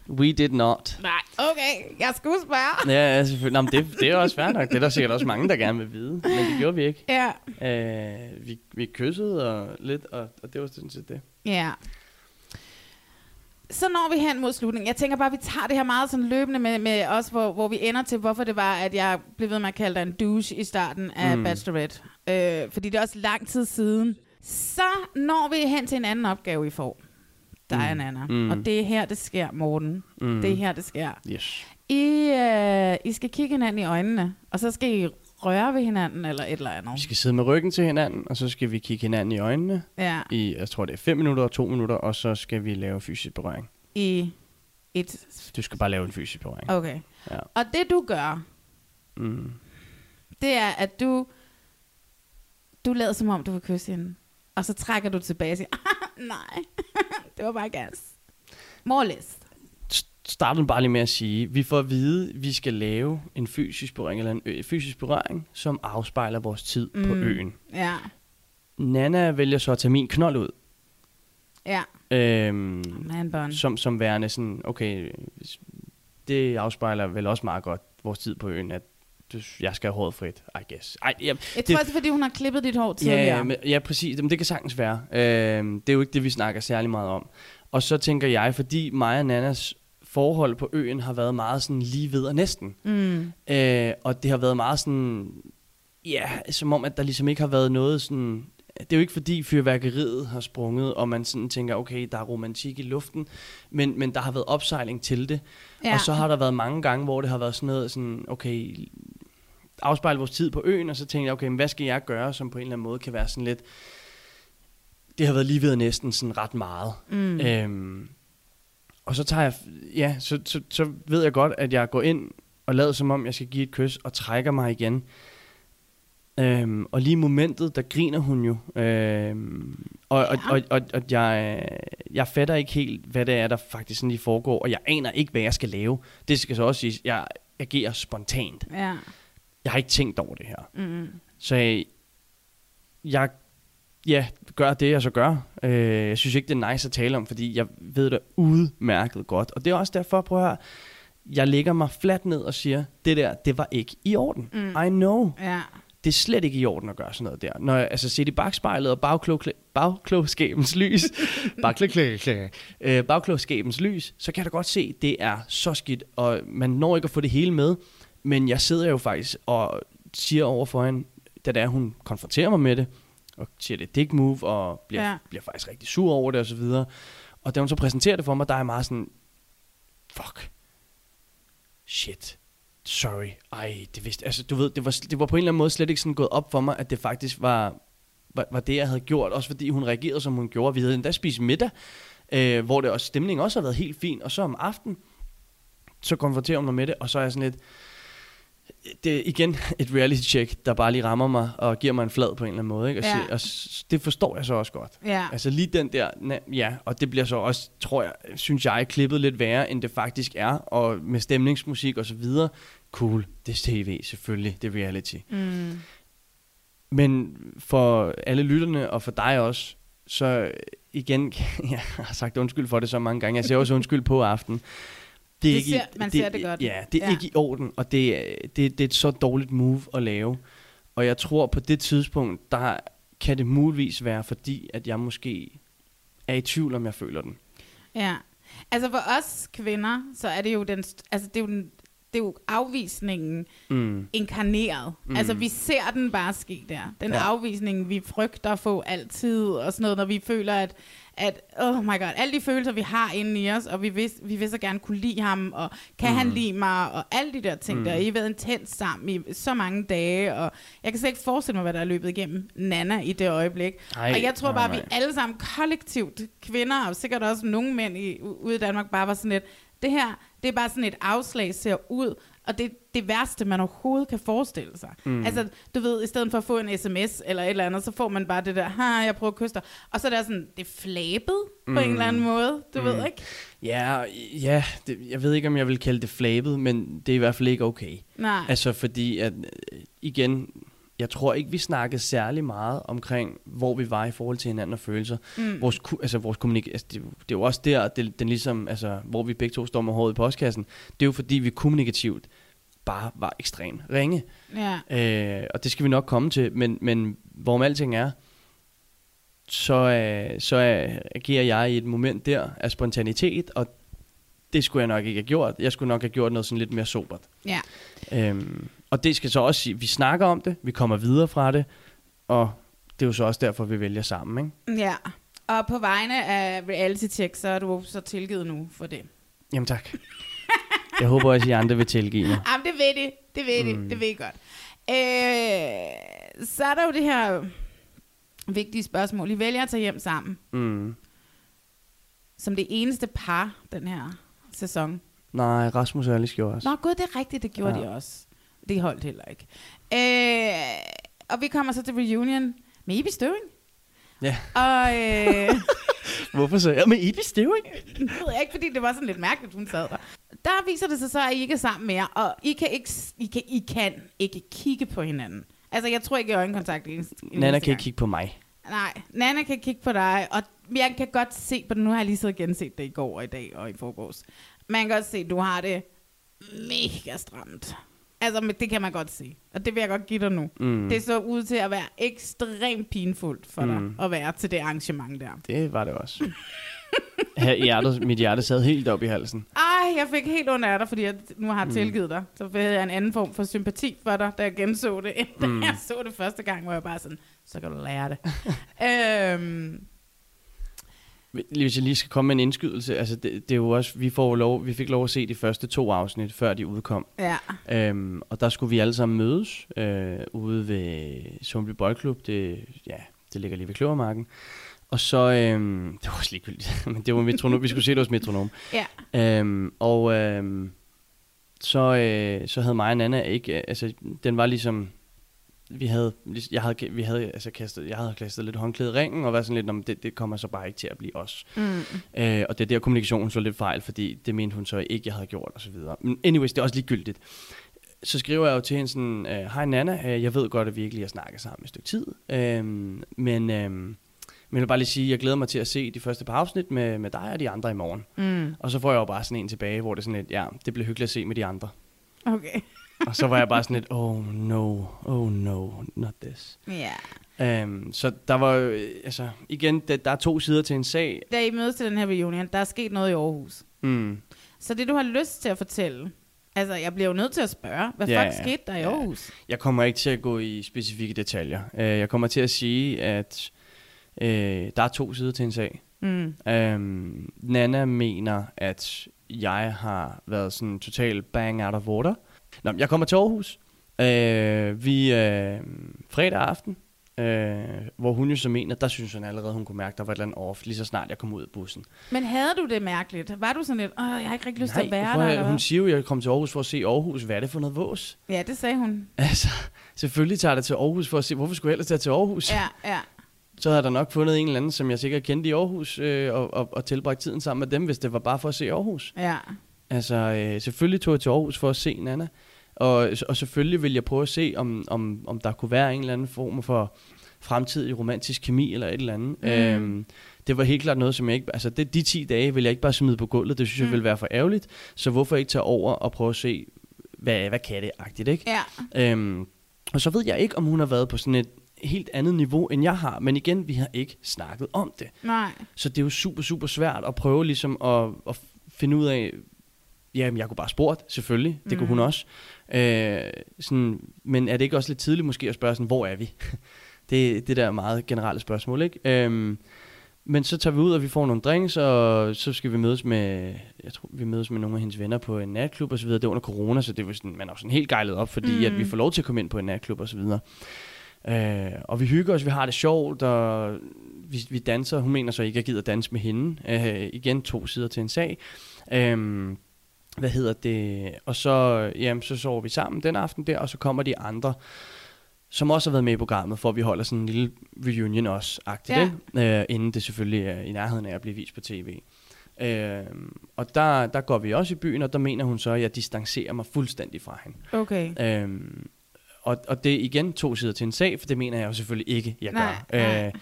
We did not. Nej, okay, jeg skulle spørge. Ja, ja selvfølgelig. Nå, men det, det er også fair nok. Det er der sikkert også mange, der gerne vil vide. Men det gjorde vi ikke. Ja, Øh, vi, vi kyssede og lidt, og, og det var sådan set det. Ja. Så når vi hen mod slutningen. Jeg tænker bare, at vi tager det her meget sådan løbende med, med os, hvor, hvor vi ender til, hvorfor det var, at jeg blev ved med at kalde dig en douche i starten af mm. Bachelorette. Øh, fordi det er også lang tid siden. Så når vi hen til en anden opgave, I får. Dig og Mm. Nana. Mm. Og det er her, det sker, Morten. Mm. Det er her, det sker. Yes. I, øh, I skal kigge hinanden i øjnene, og så skal I røre ved hinanden, eller et eller andet. Vi skal sidde med ryggen til hinanden, og så skal vi kigge hinanden i øjnene Ja, i, jeg tror det er 5 minutter og 2 minutter, og så skal vi lave fysisk berøring. i et... Du skal bare lave en fysisk berøring. Okay. Ja. Og det du gør, Mm. det er, at du, du lader som om, du vil kysse hende. Og så trækker du tilbage og siger, "Ah, nej, det var bare gas. More or less. Starten bare lige med at sige, vi får at vide, at vi skal lave en fysisk berøring, eller en ø- fysisk berøring, som afspejler vores tid mm. på øen. Ja, Nana vælger så at tage min knold ud, ja. øhm, Man som, som værende sådan, okay, det afspejler vel også meget godt vores tid på øen, at jeg skal have håret frit, I guess. Ej, ja, Jeg det- tror også, fordi hun har klippet dit hår tidligere. Ja, men, ja, præcis. Jamen, det kan sagtens være. Øhm, det er jo ikke det, vi snakker særlig meget om. Og så tænker jeg, fordi mig og Nannas forhold på øen har været meget sådan lige ved og næsten. Mm. Øh, og det har været meget sådan, ja, som om, at der ligesom ikke har været noget sådan... Det er jo ikke fordi fyrværkeriet har sprunget, og man sådan tænker, okay, der er romantik i luften, men, men der har været opsejling til det. Ja. Og så har der været mange gange, hvor det har været sådan noget, sådan, okay, afspejle vores tid på øen, og så tænkte jeg, okay, men hvad skal jeg gøre, som på en eller anden måde kan være sådan lidt... Det har været lige ved næsten sådan ret meget. Mm. Øhm, og så tager jeg, ja, så, så, så ved jeg godt, at jeg går ind og lader som om, jeg skal give et kys, og trækker mig igen. Øhm, og lige i momentet, der griner hun jo. Øhm, og, og, Ja. og, og, og jeg, jeg fatter ikke helt, hvad det er, der faktisk sådan lige foregår, og jeg aner ikke, hvad jeg skal lave. Det skal så også siges, jeg agere spontant. Ja. Jeg har ikke tænkt over det her. Mm. Så jeg, jeg ja, gør det, jeg så gør. Øh, jeg synes ikke, det er nice at tale om, fordi jeg ved det udmærket godt. Og det er også derfor, prøv at høre, jeg lægger mig fladt ned og siger, det der, det var ikke i orden. Mm. I know. Ja. Det er slet ikke i orden at gøre sådan noget der. Når jeg altså, set i bagspejlet og bagklog, bagklogskabens lys, øh, bagklogskabens lys, så kan jeg da godt se, det er så skidt, og man når ikke at få det hele med. Men jeg sidder jo faktisk og siger over for hende, da det er, hun konfronterer mig med det, og siger, det er dick move, og bliver, ja. bliver faktisk rigtig sur over det, og så videre. Og da hun så præsenterer det for mig, der er jeg meget sådan, fuck, shit, sorry, ej, det vidste, altså du ved, det var, det var på en eller anden måde slet ikke sådan gået op for mig, at det faktisk var, var, var det, jeg havde gjort, også fordi hun reagerede, som hun gjorde. Vi havde endda spist middag, øh, hvor det også, stemningen også har været helt fin, og så om aftenen, så konfronterer hun mig med det, og så er jeg sådan lidt, det er igen et reality check, der bare lige rammer mig og giver mig en flad på en eller anden måde. Ikke? Og, Ja. ja. og s- det forstår jeg så også godt. Ja. Altså lige den der, na- ja, og det bliver så også, tror jeg, synes jeg, klippet lidt værre, end det faktisk er, og med stemningsmusik og så videre. Cool, det er tv selvfølgelig, det er reality. Mm. Men for alle lytterne, og for dig også, så igen, jeg har sagt undskyld for det så mange gange, jeg siger også undskyld på aften. Det er Det ikke, ser- man ser det godt. Ja, det er Ja. ikke i orden, og det, er- det, det er et så dårligt move at lave. Og jeg tror på det tidspunkt, der kan det muligvis være, fordi at jeg måske er i tvivl, om jeg føler den. Ja. Altså for os kvinder, så er det jo den, altså det er jo, den, det er jo afvisningen Mm. inkarneret. Mm. Altså vi ser den bare ske der. Den ja. Afvisning, vi frygter at få altid, og sådan noget, når vi føler, at, at oh my god, alle de følelser, vi har inde i os, og vi vil, vi vil så gerne kunne lide ham, og kan mm. han lide mig, og alle de der ting mm. der. I har været intens sammen i så mange dage, og jeg kan slet ikke forestille mig, hvad der er løbet igennem Nana i det øjeblik. Ej, og jeg tror nej, bare, vi nej. alle sammen kollektivt, kvinder, og sikkert også nogle mænd i, ude i Danmark, bare var sådan lidt, det her, det er bare sådan et afslag ser ud, og det det værste, man overhovedet kan forestille sig. Mm. Altså, du ved, i stedet for at få en sms eller et eller andet, så får man bare det der, ha, jeg prøver at kysse dig. Og så er det sådan, det er flabet mm. på en eller anden måde, du mm. ved ikke? Ja, ja det, jeg ved ikke, om jeg vil kalde det flabet, men det er i hvert fald ikke okay. Nej. Altså fordi, at øh, igen, jeg tror ikke, vi snakkede særlig meget omkring, hvor vi var i forhold til hinanden og følelser. Mm. Vores, altså, vores kommunik- altså, det, det er jo også der, det, den ligesom, altså, hvor vi begge to står med håret i postkassen. Det er jo fordi, vi kommunikativt bare var ekstremt ringe. Ja. Øh, og det skal vi nok komme til, men, men hvorom alting er, så, øh, så øh, agerer jeg i et moment der af spontanitet, og det skulle jeg nok ikke have gjort. Jeg skulle nok have gjort noget sådan lidt mere sobert. Ja. Øhm, og det skal så også sige, vi snakker om det, vi kommer videre fra det, og det er jo så også derfor, vi vælger sammen, ikke? Ja. Og på vegne af reality check, så er du så tilgivet nu for det. Jamen tak. Jeg håber også, at I andre vil tilgive mig. Jamen, det ved de. Det ved de. Mm. Det ved I godt. Øh, så er der jo det her vigtige spørgsmål. I vælger at tage hjem sammen. Mm. Som det eneste par, den her sæson. Nej, Rasmus og Alice gjorde også. Nå, gud, det er rigtigt. Det gjorde. Ja. de også. Det holdt heller ikke. Øh, og vi kommer så til reunion med Ibi Støving. Ja. Og øh, Hvorfor så? Ja, men Ibi Støving. det ved jeg ikke, fordi det var sådan lidt mærkeligt, hun sad der. Der viser det sig så, at I ikke er sammen mere, og I kan ikke, I kan, I kan ikke kigge på hinanden. Altså, jeg tror ikke, I har øjenkontakt. en eneste- en Nana kan ikke gang. kigge på mig. Nej, Nana kan kigge på dig, og jeg kan godt se på det. Nu har jeg lige siddet og genset det i går og i dag og i forgårs. Man kan godt se, at du har det mega stramt. Altså, men det kan man godt se. Og det vil jeg godt give dig nu. Mm. Det så ud til at være ekstremt pinfuldt for dig Mm. at være til det arrangement der. Det var det også. Her, hjertet, mit hjerte sad helt op i halsen. Ej, jeg fik helt ondt af dig, fordi jeg nu har tilgivet dig. Så havde jeg en anden form for sympati for dig, da jeg genså det, end da Mm. jeg så det første gang, hvor jeg bare sådan, så kan du lære det. øhm, Hvis jeg lige skal komme med en indskydelse, altså det, det er jo også, vi, får lov, vi fik lov at se de første to afsnit, før de udkom. ja. Øhm, og der skulle vi alle sammen mødes øh, ude ved Sundby Boldklub. Det, ja, det ligger lige ved Kløvermarken. Og så, øhm, det var også ligegyldigt, men det var metronom, vi skulle se det hos Metronom. Ja. Øhm, og øhm, så, øh, så havde mig og Nana ikke, øh, altså den var ligesom, vi havde, jeg havde, vi havde altså kastet, jeg havde kastet lidt håndklæde i ringen, og været sådan lidt, om det, det kommer så bare ikke til at blive os. Mm. Øh, og det er der kommunikationen så lidt fejl, fordi det mente hun så ikke, jeg havde gjort, og så videre. Men anyways, det er også ligegyldigt. Så skriver jeg jo til hende sådan, øh, hej Nana, øh, jeg ved godt, at vi ikke lige har snakket sammen et stykke tid, øh, men, øh, men jeg vil bare lige sige, at jeg glæder mig til at se de første par afsnit med, med dig og de andre i morgen. Mm. Og så får jeg jo bare sådan en tilbage, hvor det er sådan lidt, ja, det bliver hyggeligt at se med de andre. Okay. Og så var jeg bare sådan lidt, oh no, oh no, not this. Ja. Um, så der var jo, øh, altså igen, der, der er to sider til en sag. Da I mødes til den her reunion, der er sket noget i Aarhus. Mm. Så det, du har lyst til at fortælle, altså jeg bliver jo nødt til at spørge, hvad Ja, fuck ja. skete der i Ja. Aarhus? Jeg kommer ikke til at gå i specifikke detaljer. Uh, jeg kommer til at sige, at uh, der er to sider til en sag. Mm. Um, Nana mener, at jeg har været sådan total bang out of water. Nå, jeg kommer til Aarhus. Uh, vi uh, fredag aften, uh, hvor hun jo så mener, der synes hun allerede, hun kunne mærke, der var et eller andet off, lige så snart jeg kom ud af bussen. Men havde du det mærkeligt? Var du sådan lidt, åh, jeg har ikke rigtig lyst til at være der, eller hun siger jo, at jeg kom til Aarhus for at se Aarhus. Hvad er det for noget vås? Ja, det sagde hun. Altså, selvfølgelig tager jeg da til Aarhus for at se, hvorfor skulle jeg ellers tage til Aarhus? Ja, ja. Så havde da nok fundet en eller anden, som jeg sikkert kendte i Aarhus, øh, og, og, og tilbragt tiden sammen med dem, hvis det var bare for at se Aarhus. Ja. Altså, øh, selvfølgelig tog jeg til Aarhus for at se Nana. Og, og selvfølgelig vil jeg prøve at se, om, om, om der kunne være en eller anden form for fremtidig romantisk kemi eller et eller andet. Mm. Øhm, det var helt klart noget, som jeg ikke... Altså, det, de 10 dage vil jeg ikke bare smide på gulvet. Det synes mm. jeg ville være for ærgerligt. Så hvorfor ikke tage over og prøve at se, hvad, hvad kan det-agtigt, ikke? Ja. Øhm, og så ved jeg ikke, om hun har været på sådan et helt andet niveau, end jeg har. Men igen, vi har ikke snakket om det. Nej. Så det er jo super, super svært at prøve ligesom at, at finde ud af, jamen jeg kunne bare spurgt, selvfølgelig, det mm. kunne hun også. Øh, sådan, men er det ikke også lidt tidligt måske at spørge sådan, hvor er vi? det, det der er meget generelle spørgsmål, ikke? Øhm, men så tager vi ud, og vi får nogle drinks, og så skal vi mødes med, jeg tror, vi mødes med nogle af hendes venner på en natklub og så videre. Det er under corona, så det var sådan, man er sådan helt gejlet op, fordi mm. at vi får lov til at komme ind på en natklub og så videre. Øh, og vi hygger os, vi har det sjovt, og vi, vi danser. Hun mener så ikke, at jeg gider danse med hende. Øh, igen, to sider til en sag. Øh, hvad hedder det? Og så, jamen, så sover vi sammen den aften der, og så kommer de andre, som også har været med i programmet, for at vi holder sådan en lille reunion også, agtigt, Ja. ja. øh, inden det selvfølgelig er i nærheden af at blive vist på tv. Øh, og der, der går vi også i byen, og der mener hun så, at jeg distancerer mig fuldstændig fra hende. Okay. Øhm, og, og det er igen to sider til en sag, for det mener jeg jo selvfølgelig ikke, jeg Nej, gør. nej. Øh,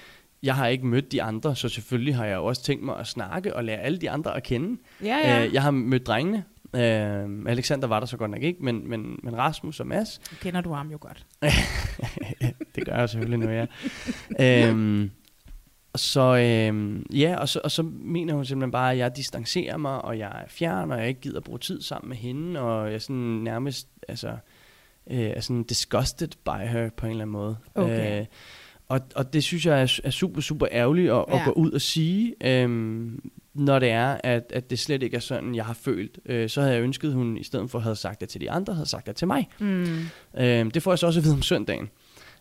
jeg har ikke mødt de andre, så selvfølgelig har jeg jo også tænkt mig at snakke og lære alle de andre at kende. Ja, ja. Øh, jeg har mødt drengene. Øh, Alexander var der så godt nok ikke, men, men, men Rasmus og Mads, Nu kender du ham jo godt. det gør jeg selvfølgelig nu, ja. øhm, så øhm, ja, og så, og så mener hun simpelthen bare, at jeg distancerer mig, og jeg er fjern, og jeg ikke gider bruge tid sammen med hende, og jeg er sådan nærmest, altså, øh, er sådan disgusted by her på en eller anden måde. Okay. Øh, og, og det synes jeg er, er super, super ærgerligt at, at Ja. gå ud og sige, øhm, når det er, at, at det slet ikke er sådan, jeg har følt. Øh, så havde jeg ønsket, at hun i stedet for havde sagt det til de andre, havde sagt det til mig. Mm. Øhm, det får jeg så også at vide om søndagen.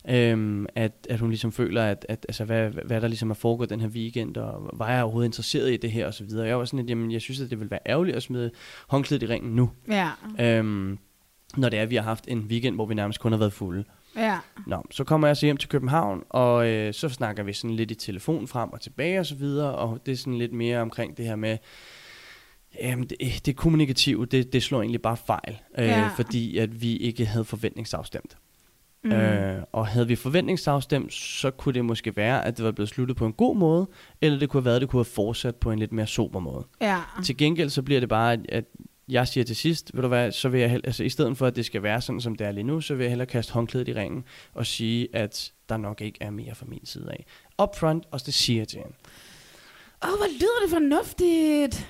Øhm, at, at hun ligesom føler, at, at altså, hvad, hvad der ligesom er foregået den her weekend, og var jeg overhovedet interesseret i det her, og så videre. Jeg var sådan lidt, jamen, jeg synes, at det ville være ærgerligt at smide håndklædet i ringen nu. Ja. Øhm, når det er, at vi har haft en weekend, hvor vi nærmest kun har været fulde. Ja. Nå, så kommer jeg så hjem til København, og øh, så snakker vi sådan lidt i telefon frem og tilbage og så videre, og det er sådan lidt mere omkring det her med, jamen det, det kommunikative, det, det slår egentlig bare fejl, øh, Ja. fordi at vi ikke havde forventningsafstemt. Mm. Øh, og havde vi forventningsafstemt, så kunne det måske være, at det var blevet sluttet på en god måde, eller det kunne have været, at det kunne have fortsat på en lidt mere sober måde. Ja. Til gengæld så bliver det bare, at, at jeg siger til sidst, ved du hvad, så vil jeg hel- altså i stedet for, at det skal være sådan, som det er lige nu, så vil jeg hellere kaste håndklædet i ringen og sige, at der nok ikke er mere fra min side af. Upfront, og det siger jeg til hende. Åh, oh, hvor lyder det fornuftigt.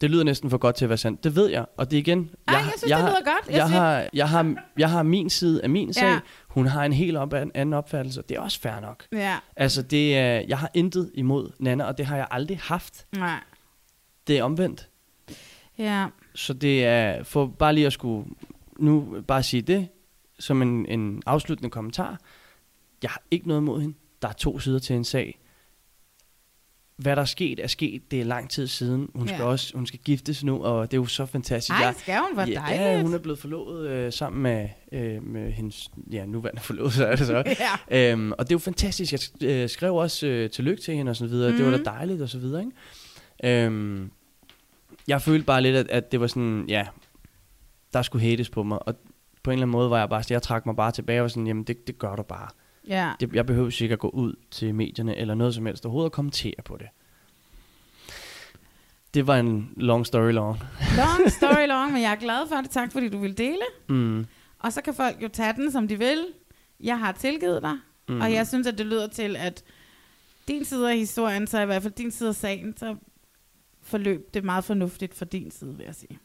Det lyder næsten for godt til at være sandt. Det ved jeg, og det er igen... Ej, jeg synes, det har, lyder godt. Jeg Jeg, har, jeg, har, jeg har min side af min sag. Ja. Hun har en helt op, anden opfattelse. Det er også fair nok. Ja. Altså, det er, jeg har intet imod Nana, og det har jeg aldrig haft. Nej. Det er omvendt. Ja. Så det er for bare lige at skulle nu bare sige det som en, en afsluttende kommentar. Jeg har ikke noget imod hende. Der er to sider til en sag. hvad der er sket, er sket. Det er lang tid siden. Hun skal Ja. også hun skal giftes nu, og det er jo så fantastisk. Ej, Jeg- skal hun? Hvor ja, dejligt. Ja, hun er blevet forlovet øh, sammen med, øh, med hendes ja, nuværende forlovede, er det så. Ja. Øhm, og det er jo fantastisk. Jeg øh, skrev også øh, tillykke til hende og så videre. Mm. Det var da Mhm. dejligt og så videre, ikke? Øhm, jeg følte bare lidt, at, at det var sådan, ja, der skulle hates på mig. Og på en eller anden måde var jeg bare, jeg trak mig bare tilbage og var sådan, jamen det, det gør du bare. Ja. Det, jeg behøver ikke at gå ud til medierne eller noget som helst overhovedet og kommentere på det. Det var en long story long. Long story long, men jeg er glad for det. Tak, fordi du vil dele. Mm. Og så kan folk jo tage den, som de vil. Jeg har tilgivet dig, mm. og jeg synes, at det lyder til, at din side af historien, så i hvert fald din side af sagen, så forløb det meget fornuftigt for din side, vil jeg sige.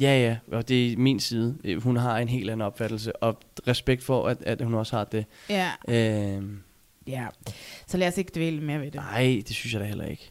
Ja, ja, og det er min side. Øh, Hun har en helt anden opfattelse, og respekt for, at, at hun også har det. Ja. Øhm, ja. Så lad os ikke dvæle mere ved det. nej, det synes jeg da heller ikke.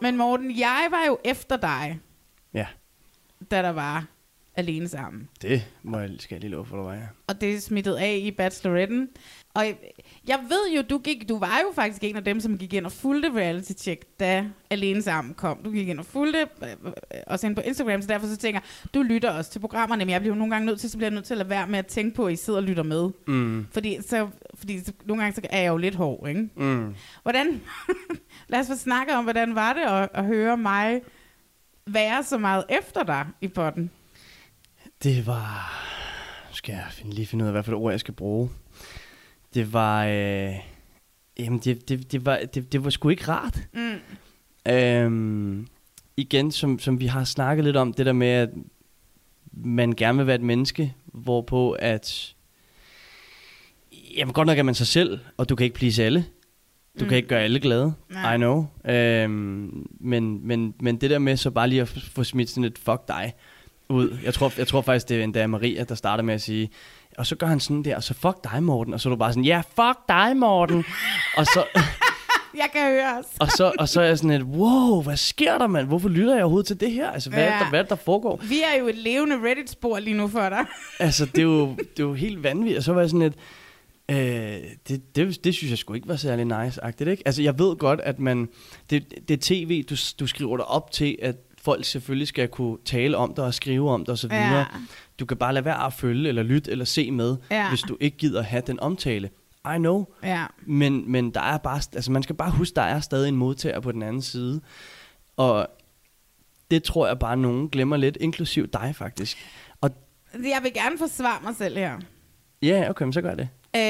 Men Morten, jeg var jo efter dig, Ja, da der var alene sammen. det må jeg, skal jeg lige love for, du var, ja. Og det smittet af i bacheloretten. Og jeg, jeg ved jo, du, gik, du var jo faktisk en af dem, som gik ind og fulgte reality check, da Alene Sammen kom. Du gik ind og fulgte øh, også ind på Instagram, så derfor så tænker du lytter også til programmerne, men jeg bliver jo nogle gange nødt til, så bliver jeg nødt til at lade være med at tænke på, at I sidder og lytter med. Mm. Fordi, så, fordi så, nogle gange så er jeg jo lidt hård, ikke? Mm. Hvordan, lad os få snakke om, hvordan var det at, at høre mig være så meget efter dig i potten? Det var... Nu skal jeg finde, lige finde ud af, hvad for et ord, jeg skal bruge. Det var... Øh, jamen, det, det, det, var, det, det var sgu ikke rart. Mm. Øhm, igen, som, som vi har snakket lidt om, det der med, at man gerne vil være et menneske, hvorpå at... Jamen godt nok er man sig selv, og du kan ikke please alle. Du mm. Kan ikke gøre alle glade. Nej. I know. Øhm, men, men, men det der med så bare lige at få smidt sådan et fuck dig ud. Jeg tror, jeg tror faktisk, det er endda Maria, der starter med at sige, og så gør han sådan der, og så fuck dig, Morten. Og så er du bare sådan, ja, fuck dig, Morten. og så... Jeg kan høre os. Og så, og så er jeg sådan et, wow, hvad sker der, mand? Hvorfor lytter jeg overhovedet til det her? Altså, hvad, ja. er, der, hvad er det, der foregår? Vi er jo et levende Reddit-spor lige nu for dig. Altså, det er jo, det er jo helt vanvittigt. Og så var jeg sådan et, øh, det, det, det synes jeg sgu ikke var særlig nice-agtigt, ikke? Altså, jeg ved godt, at man, det, det er tv, du, du skriver dig op til, at folk selvfølgelig skal kunne tale om dig og skrive om dig osv. Ja. Du kan bare lade være at følge, eller lytte, eller se med, Ja. hvis du ikke gider have den omtale. I know. Ja. Men, men der er bare, altså man skal bare huske, der er stadig en modtager på den anden side. Og det tror jeg bare, nogen glemmer lidt, inklusiv dig faktisk. Og Jeg vil gerne forsvare mig selv her. ja, okay, men så gør det. Øh,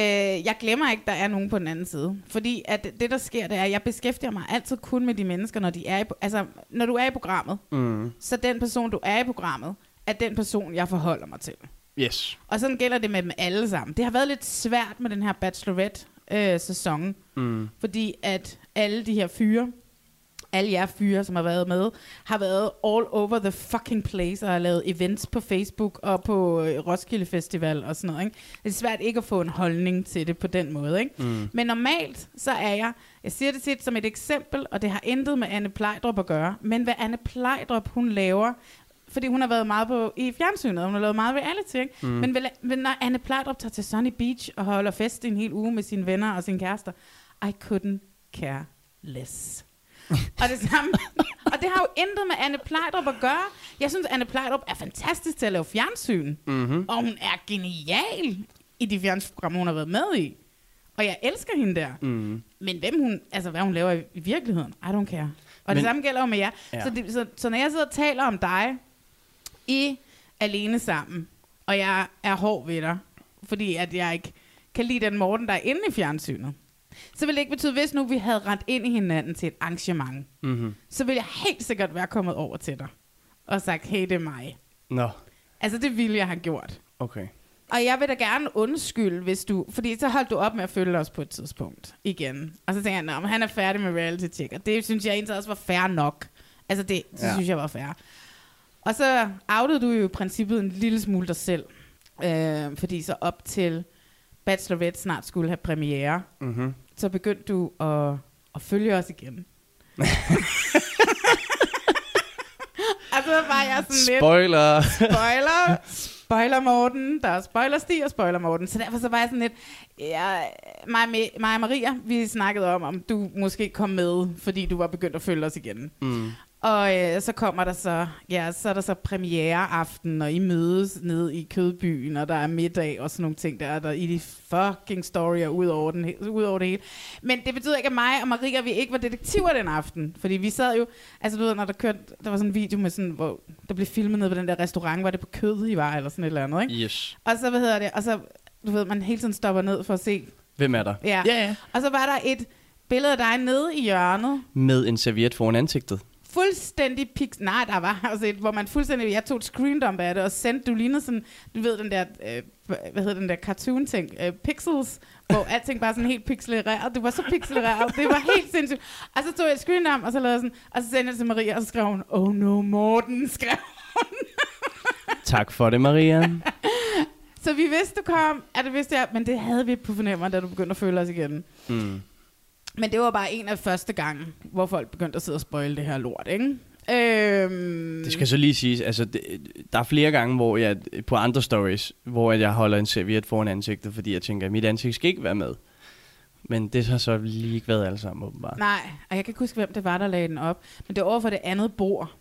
jeg glemmer ikke, der er nogen på den anden side. Fordi at det, der sker, det er, at jeg beskæftiger mig altid kun med de mennesker, når de er i, altså, når du er i programmet. Mm. Så den person, du er i programmet, er den person, jeg forholder mig til. Yes. Og sådan gælder det med dem alle sammen. Det har været lidt svært med den her Bachelorette-sæson. Mm. fordi at alle de her fyre, alle jer fyre, som har været med, har været all over the fucking place og har lavet events på Facebook og på øh, Roskilde Festival og sådan noget. Ikke? Det er svært ikke at få en holdning til det på den måde. Ikke? Mm. Men normalt, så er jeg, jeg siger det tit som et eksempel, og det har intet med Anne Plejdrup at gøre, men hvad Anne Plejdrup, hun laver, fordi hun har været meget på, i fjernsynet, og hun har lavet meget reality, ikke? Mm. Men, vel, men når Anne Plejdrup tager til Sunny Beach og holder fest i en hel uge med sine venner og sine kærester, I couldn't care less. og det samme, og det har jo intet med Anne Plejdrup at gøre. Jeg synes, Anne Plejdrup er fantastisk til at lave fjernsyn. Mm-hmm. Og hun er genial i de fjernsynsprogrammer, hun har været med i. Og jeg elsker hende der. Mm. Men hvem hun, altså hvad hun laver i, virkeligheden, I don't care. Og Men, det samme gælder jo med jer. Ja. Så, det, så, så når jeg sidder og taler om dig, i Alene Sammen, og jeg er hård ved dig, fordi at jeg ikke kan lide den Morten, der er inde i fjernsynet, så vil det ikke betyde, hvis nu vi havde rent ind i hinanden til et arrangement, Mm-hmm. så ville jeg helt sikkert være kommet over til dig og sagt, hey, det er mig. Nå, Altså, det ville jeg have gjort. okay. Og jeg vil da gerne undskylde, hvis du... Fordi så holdt du op med at følge os på et tidspunkt igen. Og så tænker jeg, "Nå, men han er færdig med reality check. Og det synes jeg egentlig også var fair nok. Altså det, det ja. synes jeg var fair. Og så outede du jo i princippet en lille smule dig selv. Øh, fordi så op til Bachelorette snart skulle have premiere, Mm-hmm. så begyndte du at, at følge os igen. og så var jeg sådan lidt Spoiler! spoiler, spoiler Morten, der er spoiler Stig og spoiler Morten. Så derfor så var jeg sådan lidt, ja, mig, mig og Maria, vi snakkede om, om du måske kom med, fordi du var begyndt at følge os igen. mm. Og øh, så kommer der så, ja, så er der så premiereaften, og I mødes ned i Kødbyen, og der er middag og sådan nogle ting, der er der i de fucking storyer ud over, den, ud over det hele. Men det betyder ikke, at mig og Maria, vi ikke var detektiver den aften, fordi vi sad jo, altså du ved, når der kørte, der var sådan en video med sådan, hvor der blev filmet ned på den der restaurant, var det på kød, I var, eller sådan et eller andet, ikke? Yes. Og så, hvad hedder det, og så, du ved, man hele tiden stopper ned for at se, Hvem er der? ja. Ja, ja. Og så var der et billede af dig nede i hjørnet, Med en serviet foran ansigtet. Fuldstændig pix... Nej, der var altså et, hvor man fuldstændig... Jeg tog et screendump af det, og sendte... Du lignede sådan... Du ved, den der... Øh, hvad hedder den der cartoon-ting? Øh, pixels, hvor alting bare sådan helt pixelereret. Du var så pixelereret. Det var helt sindssygt. Og så tog jeg et screendump, og så lavede sådan... Og så sendte jeg det til Maria, og så skrev hun... Oh no, Morten, skrev hun. Tak for det, Maria. Så vi vidste, du kom. Ja, det vidste jeg. Men det havde vi på fornemmer, da du begyndte at føle os igen. Mm. Men det var bare en af første gange, hvor folk begyndte at sidde og spoile det her lort, ikke? Øhm, Det skal så lige siges, altså det, der er flere gange, hvor jeg på andre stories, hvor jeg holder en serviet foran ansigtet, fordi jeg tænker, at mit ansigt skal ikke være med. Men det har så lige ikke været alle sammen, åbenbart. Nej, og jeg kan ikke huske, hvem det var, der lagde den op. Men det var over for det andet bord.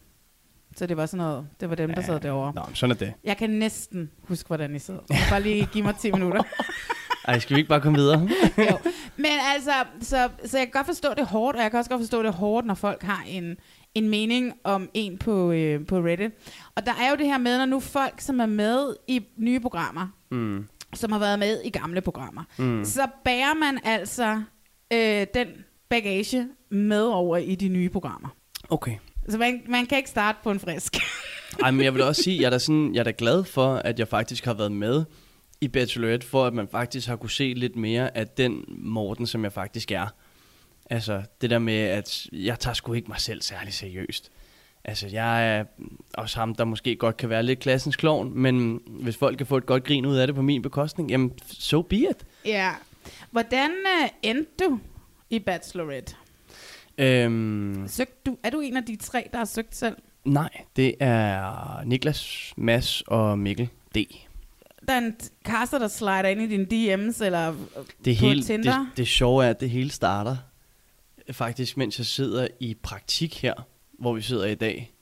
Så det var sådan noget, det var dem, der sad derovre. Nå, sådan er det. Jeg kan næsten huske, hvordan I sad. Bare lige give mig 10 minutter. Ej, skal vi ikke bare komme videre? jo. Men altså, så, så jeg kan godt forstå det hårdt, og jeg kan også godt forstå det hårdt, når folk har en, en mening om en på, øh, på Reddit. Og der er jo det her med, når nu folk, som er med i nye programmer, Mm. som har været med i gamle programmer, Mm. så bærer man altså øh, den bagage med over i de nye programmer. Okay. Så man, man kan ikke starte på en frisk. Ej, men jeg vil også sige, jeg er, da sådan, jeg er da glad for, at jeg faktisk har været med i Bachelorette, for at man faktisk har kunne se lidt mere af den Morten, som jeg faktisk er. Altså, det der med, at jeg tager sgu ikke mig selv særlig seriøst. Altså, jeg er også ham, der måske godt kan være lidt klassens klovn, men hvis folk kan få et godt grin ud af det på min bekostning, jamen, so be it. ja. Hvordan øh, endte du i Bachelorette? Øhm, Søgte du, er du en af de tre, der har søgt selv? nej, det er Niklas, Mads og Mikkel D. Der er en caster, der slider ind i dine DM's, eller øh, Det, på hele, det, Tinder? det sjove er, at det hele starter faktisk, mens jeg sidder i praktik her, hvor vi sidder i dag.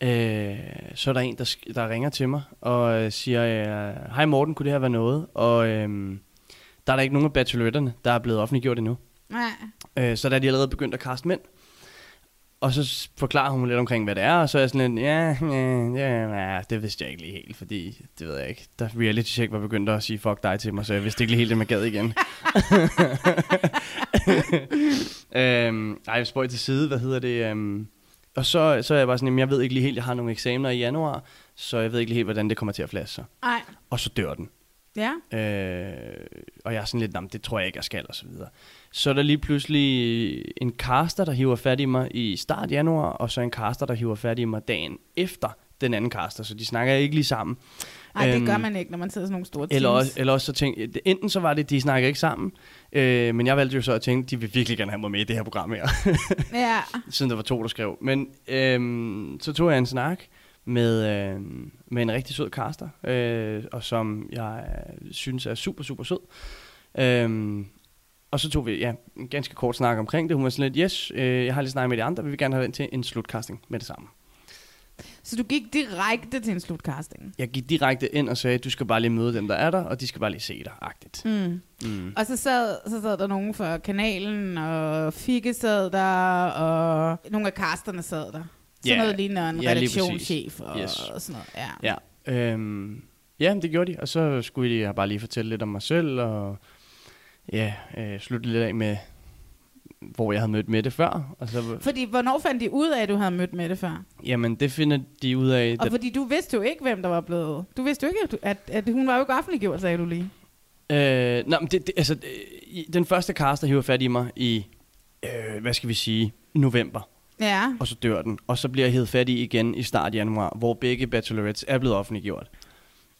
Øh, så er der en, der, der ringer til mig og øh, siger, øh, hej Morten, kunne det her være noget? Og øh, der er der ikke nogen af bacheloretterne, der er blevet offentliggjort endnu. Nej. Øh, så der er de allerede begyndt at kaste mænd. Og så forklarer hun lidt omkring, hvad det er, og så er jeg sådan lidt, ja, ja, ja, ja, det vidste jeg ikke lige helt, fordi, det ved jeg ikke, da reality check var begyndt at sige fuck dig til mig, så jeg vidste ikke lige helt, det man gad igen. øhm, ej, spøj til side, hvad hedder det? Øhm, og så, så er jeg bare sådan, jamen, jeg ved ikke lige helt, jeg har nogle eksamener i januar, så jeg ved ikke lige helt, hvordan det kommer til at flaske sig. Nej. Og så dør den. Ja. Øh, og jeg er sådan lidt, "Nå, men det tror jeg ikke, jeg skal, og så videre. Så er der lige pludselig en caster, der hiver fat i mig i start januar, og så en caster, der hiver fat i mig dagen efter den anden caster, så de snakker ikke lige sammen. Nej, det Øhm, gør man ikke, når man sidder sådan nogle store teams. Eller også, eller også så tænkte enten så var det, de snakker ikke sammen, øh, men jeg valgte jo så at tænke, de vil virkelig gerne have mig med i det her program her, Ja. siden der var to, der skrev. Men øh, så tog jeg en snak med, øh, med en rigtig sød caster, øh, og som jeg øh, synes er super, super sød. Øh, og så tog vi ja, en ganske kort snak omkring det. Hun var sådan lidt, yes, øh, jeg har lige snakket med de andre, vi vil gerne have den til en slutcasting med det samme. Så du gik direkte til en slutcasting? Jeg gik direkte ind og sagde, du skal bare lige møde dem, der er der, og de skal bare lige se dig, agtigt. Mm. Mm. Og så sad, så sad der nogen fra kanalen, og Figge sad der, og nogle af casterne sad der. Sådan Ja, noget lignende en ja, redaktionschef og, præcis. og sådan noget. Ja. Ja, øhm, ja, det gjorde de, og så skulle jeg bare lige fortælle lidt om mig selv, og ja, øh, slutte lidt af med, hvor jeg havde mødt Mette før. Og så, Fordi, hvornår fandt de ud af, at du havde mødt med det før? jamen, det finder de ud af. Og da- fordi du vidste jo ikke, hvem der var blevet... Du vidste jo ikke, at, du, at, at hun var jo ikke offentliggjort, sagde du lige. Øh, nej, men det, det, altså, den første caster hiver fat i mig i, øh, hvad skal vi sige, november, Ja. og så dør den. Og så bliver jeg hivet fat i igen i start januar, hvor begge bachelorettes er blevet offentliggjort.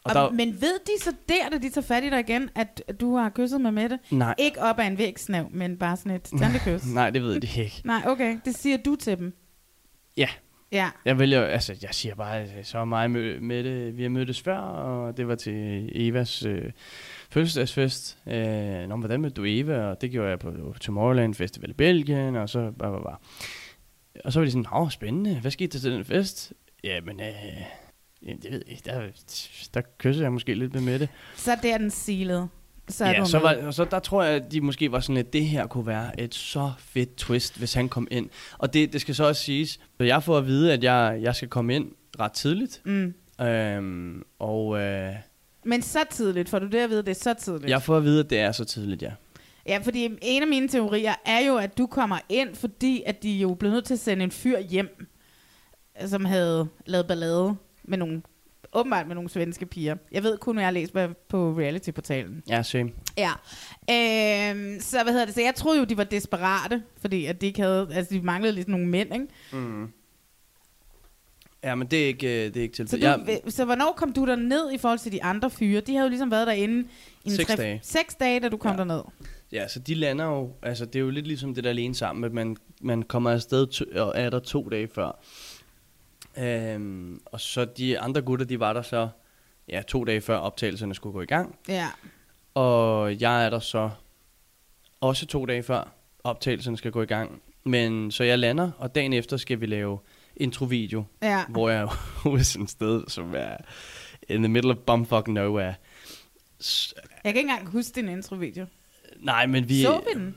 Og Og, der, men ved de så der, da de tager fat i dig igen, at du har kysset med Mette? nej, Ikke op ad en vægsnæv, men bare sådan et standekys. nej, det ved de ikke. Nej, okay. Det siger du til dem. Ja. Ja. Jeg vælger, altså jeg siger bare, at så er mig med, med det, vi har mødtes før, og det var til Evas øh, fødselsdagsfest. Øh, Nå, hvordan mødte du Eva? Og det gjorde jeg på Tomorrowland Festival i Belgien, og så bare, bare, bare. Og så var de sådan, åh, spændende, hvad skete der til den fest? Jamen, øh, det ved jeg der, der kyssede jeg måske lidt med Mette. Så der er den sealet. Så er ja, så, var, og så der tror jeg, at de måske var sådan lidt, det her kunne være et så fedt twist, hvis han kom ind. Og det, det skal så også siges, så jeg får at vide, at jeg, jeg skal komme ind ret tidligt. Mm. Øhm, og øh, Men så tidligt, for du det at vide, det er så tidligt. jeg får at vide, at det er så tidligt, ja. Ja, fordi en af mine teorier er jo, at du kommer ind, fordi at de jo blev nødt til at sende en fyr hjem, som havde lavet ballade med nogle, åbenbart med nogle svenske piger. Jeg ved kun, hvad jeg har læst på- på reality-portalen. Ja, same. Ja. Øhm, så hvad hedder det? Så jeg troede jo, de var desperate, fordi at de ikke havde, altså de manglede lidt nogle mænd, ikke? Mm. Ja, men det er ikke, øh, det er ikke Så, tilfældet. du, Jeg, så hvornår kom du der ned i forhold til de andre fyre? De havde jo ligesom været derinde i Seks tre- dage. Seks dage, da du kom Ja. derned. ja, så de lander jo, altså det er jo lidt ligesom det der alene sammen, at man, man kommer afsted to, og er der to dage før. Øhm, og så de andre gutter, de var der så, ja, to dage før optagelserne skulle gå i gang. Ja. Og jeg er der så også to dage før optagelserne skal gå i gang. Men så jeg lander, og dagen efter skal vi lave introvideo, Ja. hvor jeg er ude sådan et sted, som er in the middle of bumfuck nowhere. S- Jeg kan ikke engang huske din introvideo. nej, men vi... Så vi den?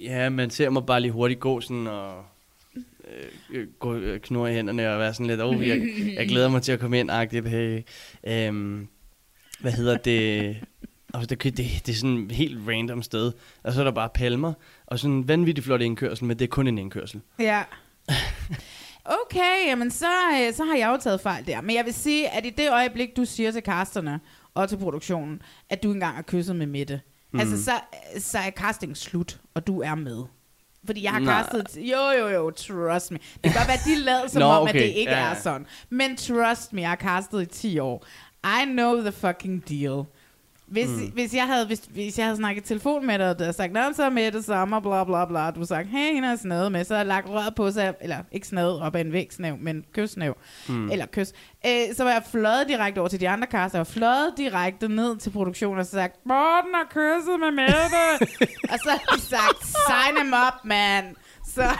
Ja, man ser mig bare lige hurtigt gå sådan og øh, gå øh, knurre i hænderne og være sådan lidt, oh, jeg, jeg glæder mig til at komme ind, agtigt. Hey. Øhm, hvad hedder det? Og det, det, det er sådan et helt random sted. Og så er der bare palmer, og sådan en vanvittig flot indkørsel, men det er kun en indkørsel. Ja. Okay, jamen så, øh, så har jeg jo taget fejl der. Men jeg vil sige, at i det øjeblik, du siger til casterne og til produktionen, at du engang har kysset med Mette, mm. altså så, så er casting slut, og du er med. Fordi jeg har Nej. castet... Jo, jo, jo, trust me. Det kan godt være, at de lavede som Nå, om, at okay. det ikke Ja, ja. er sådan. Men trust me, jeg har castet i 10 år. I know the fucking deal. Hvis, mm. hvis, jeg havde, hvis, hvis jeg havde snakket telefon med dig, og du havde sagt, Nå, så med det samme, bla bla bla, du sagt, hey, hende har snadet med, så har jeg lagt røret på sig, eller ikke snadet op ad en vægsnæv, men kysnæv, mm. eller kys. Øh, så var jeg fløjet direkte over til de andre kaster, og fløjet direkte ned til produktionen og så sagt, Morten har kysset med Mette. og så har de sagt, sign him up, man. Så,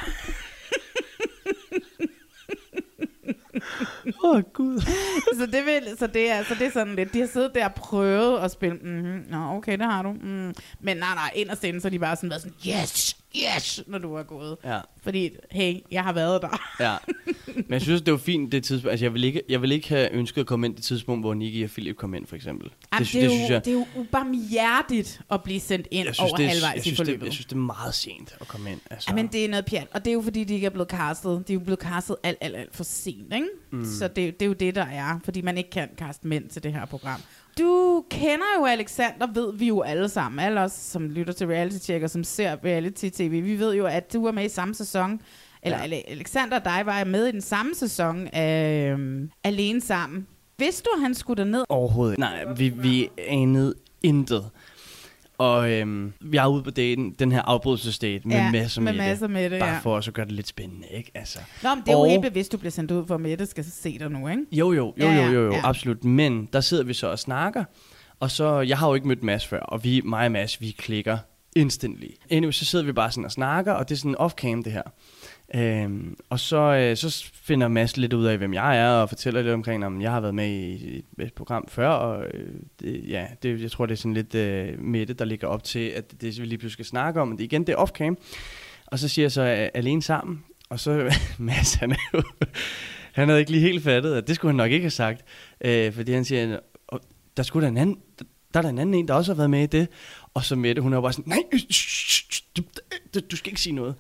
Åh, oh, Gud. så, det vil, så, det er, så det er sådan lidt, de har siddet der og prøvet at spille, mm-hmm, nå okay, det har du. Mm. Men nej, nej, inderst inde, så de bare sådan været sådan, yes, yes, når du er gået. Ja. Fordi, hey, jeg har været der. Ja. Men jeg synes, det var fint det tidspunkt. Altså, jeg vil ikke, jeg vil ikke have ønsket at komme ind det tidspunkt, hvor Nicky og Philip kom ind, for eksempel. Jamen, sy- det, er jo, synes jeg, det er jo ubarmhjertigt at blive sendt ind jeg synes, over det halvvejs jeg i synes, det, forløbet. jeg synes, det er meget sent at komme ind. Altså. Ja, men det er noget pjat, og det er jo fordi, de ikke er blevet castet. De er jo blevet castet alt, alt, alt for sent, ikke? Mm. Så det, det er jo det, der er, fordi man ikke kan kaste mænd til det her program. Du kender jo Alexander, ved vi jo alle sammen. Alle os, som lytter til reality check og som ser reality-tv. Vi ved jo, at du er med i samme sæson. Eller Ja. Alexander og dig var med i den samme sæson af øhm, Alene Sammen. Vidste du, at han skulle derned? Overhovedet. Nej, vi, vi anede intet. Og øhm, vi er ude på daten, den her afbrydelsesdate med Ja, masser med med, det, Bare ja. for også at gøre det lidt spændende, ikke? Altså. Nå, men det er jo Og- helt bevidst, du bliver sendt ud for, at Mette skal se dig nu, ikke? Jo, jo, jo, jo, jo, jo, ja. absolut. Men der sidder vi så og snakker, og så, jeg har jo ikke mødt Mads før, og vi, mig og Mads, vi klikker instantly. Anyway, så sidder vi bare sådan og snakker, og det er sådan off-cam det her. Øhm, og så, øh, så finder Mads lidt ud af, hvem jeg er, og fortæller lidt omkring, om jeg har været med i et, et program før, og øh, det, ja, det, jeg tror, det er sådan lidt øh, midte, der ligger op til, at det vi lige pludselig skal snakke om. Det, igen, det er off-cam. Og så siger jeg så, øh, alene sammen, og så Mads, han er jo, han havde ikke lige helt fattet, at det skulle han nok ikke have sagt, øh, fordi han siger, der skulle der en anden, der er der en anden en, der også har været med i det. Og så Mette, hun er jo bare sådan, nej, øh, du, du, du skal ikke sige noget.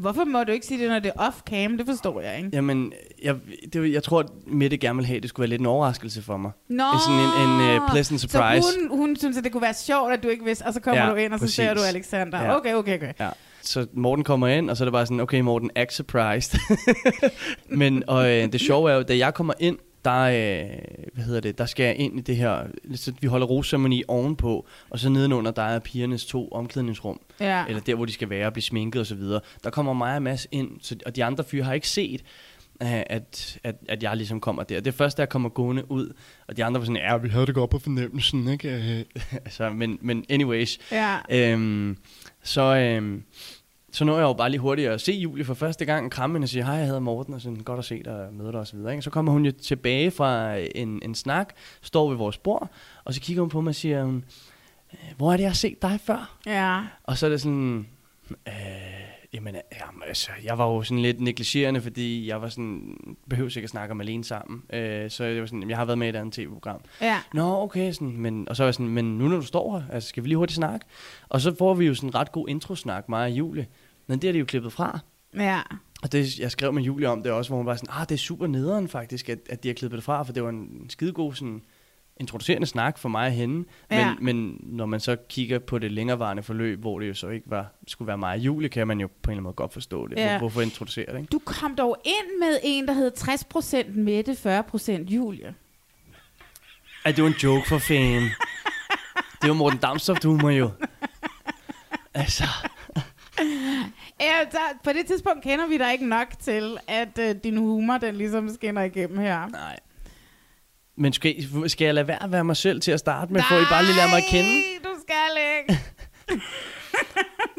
Hvorfor må du ikke sige det, når det er off-cam? Det forstår jeg ikke. Jamen, jeg, det, jeg tror, at Mette gerne vil have, at det skulle være lidt en overraskelse for mig. Nå, sådan en, en uh, pleasant surprise. Så hun, hun synes, at det kunne være sjovt, at du ikke vidste, og så kommer Ja, du ind, og så præcis. ser du Alexander. Ja. Okay, okay, okay. Ja. Så Morten kommer ind, og så er det bare sådan, okay Morten, act surprised. Men og, øh, det sjove er jo, da jeg kommer ind, der, øh, hvad hedder det, der skal jeg ind i det her, så vi holder rosceremoni ovenpå, og så nedenunder, der er pigernes to omklædningsrum, Ja. eller der, hvor de skal være og blive sminket og så videre. Der kommer mig og Mads ind, så, og de andre fyre har ikke set, øh, at, at, at jeg ligesom kommer der. Det er først, da jeg kommer gående ud, og de andre var sådan, ja, vi havde det godt på fornemmelsen, ikke? Altså, men, men anyways, Ja. Øhm, så, øhm, så når jeg jo bare lige hurtigt at se Julie for første gang, kramme hende og sige, hej, jeg hedder Morten, og sådan, godt at se dig møde dig og så videre. Ikke? Så kommer hun jo tilbage fra en, en snak, står ved vores bord, og så kigger hun på mig og siger, hun, "Øh, hvor er det, jeg har set dig før? Ja. Og så er det sådan, øh, jamen, jamen altså, jeg var jo sådan lidt negligerende, fordi jeg var sådan, behøver ikke at snakke om alene sammen. Øh, så jeg var sådan, jeg har været med i et andet tv-program. Ja. Nå, okay, sådan, men, og så var jeg sådan, men nu når du står her, altså, skal vi lige hurtigt snakke? Og så får vi jo sådan en ret god introsnak, mig og Julie. Men det er de jo klippet fra. Ja. Og det, jeg skrev med Julie om det også, hvor hun var sådan, ah, det er super nederen faktisk, at, at de har klippet det fra, for det var en skidegod sådan, introducerende snak for mig og hende. Men, Ja. men når man så kigger på det længerevarende forløb, hvor det jo så ikke var, skulle være mig og Julie, kan man jo på en eller anden måde godt forstå det. Ja. Hvor, hvorfor introducere det, ikke? Du kom dog ind med en, der hed 60% Mette, 40% Julie. Ej, det var en joke for fan. det var Morten Damstoft humor jo. Altså, Ja, der, på det tidspunkt kender vi dig ikke nok til, at øh, din humor, den ligesom skinner igennem her. nej. Men skal, skal jeg lade være at være mig selv til at starte med, for I bare lige lære mig kende? Nej, du skal ikke.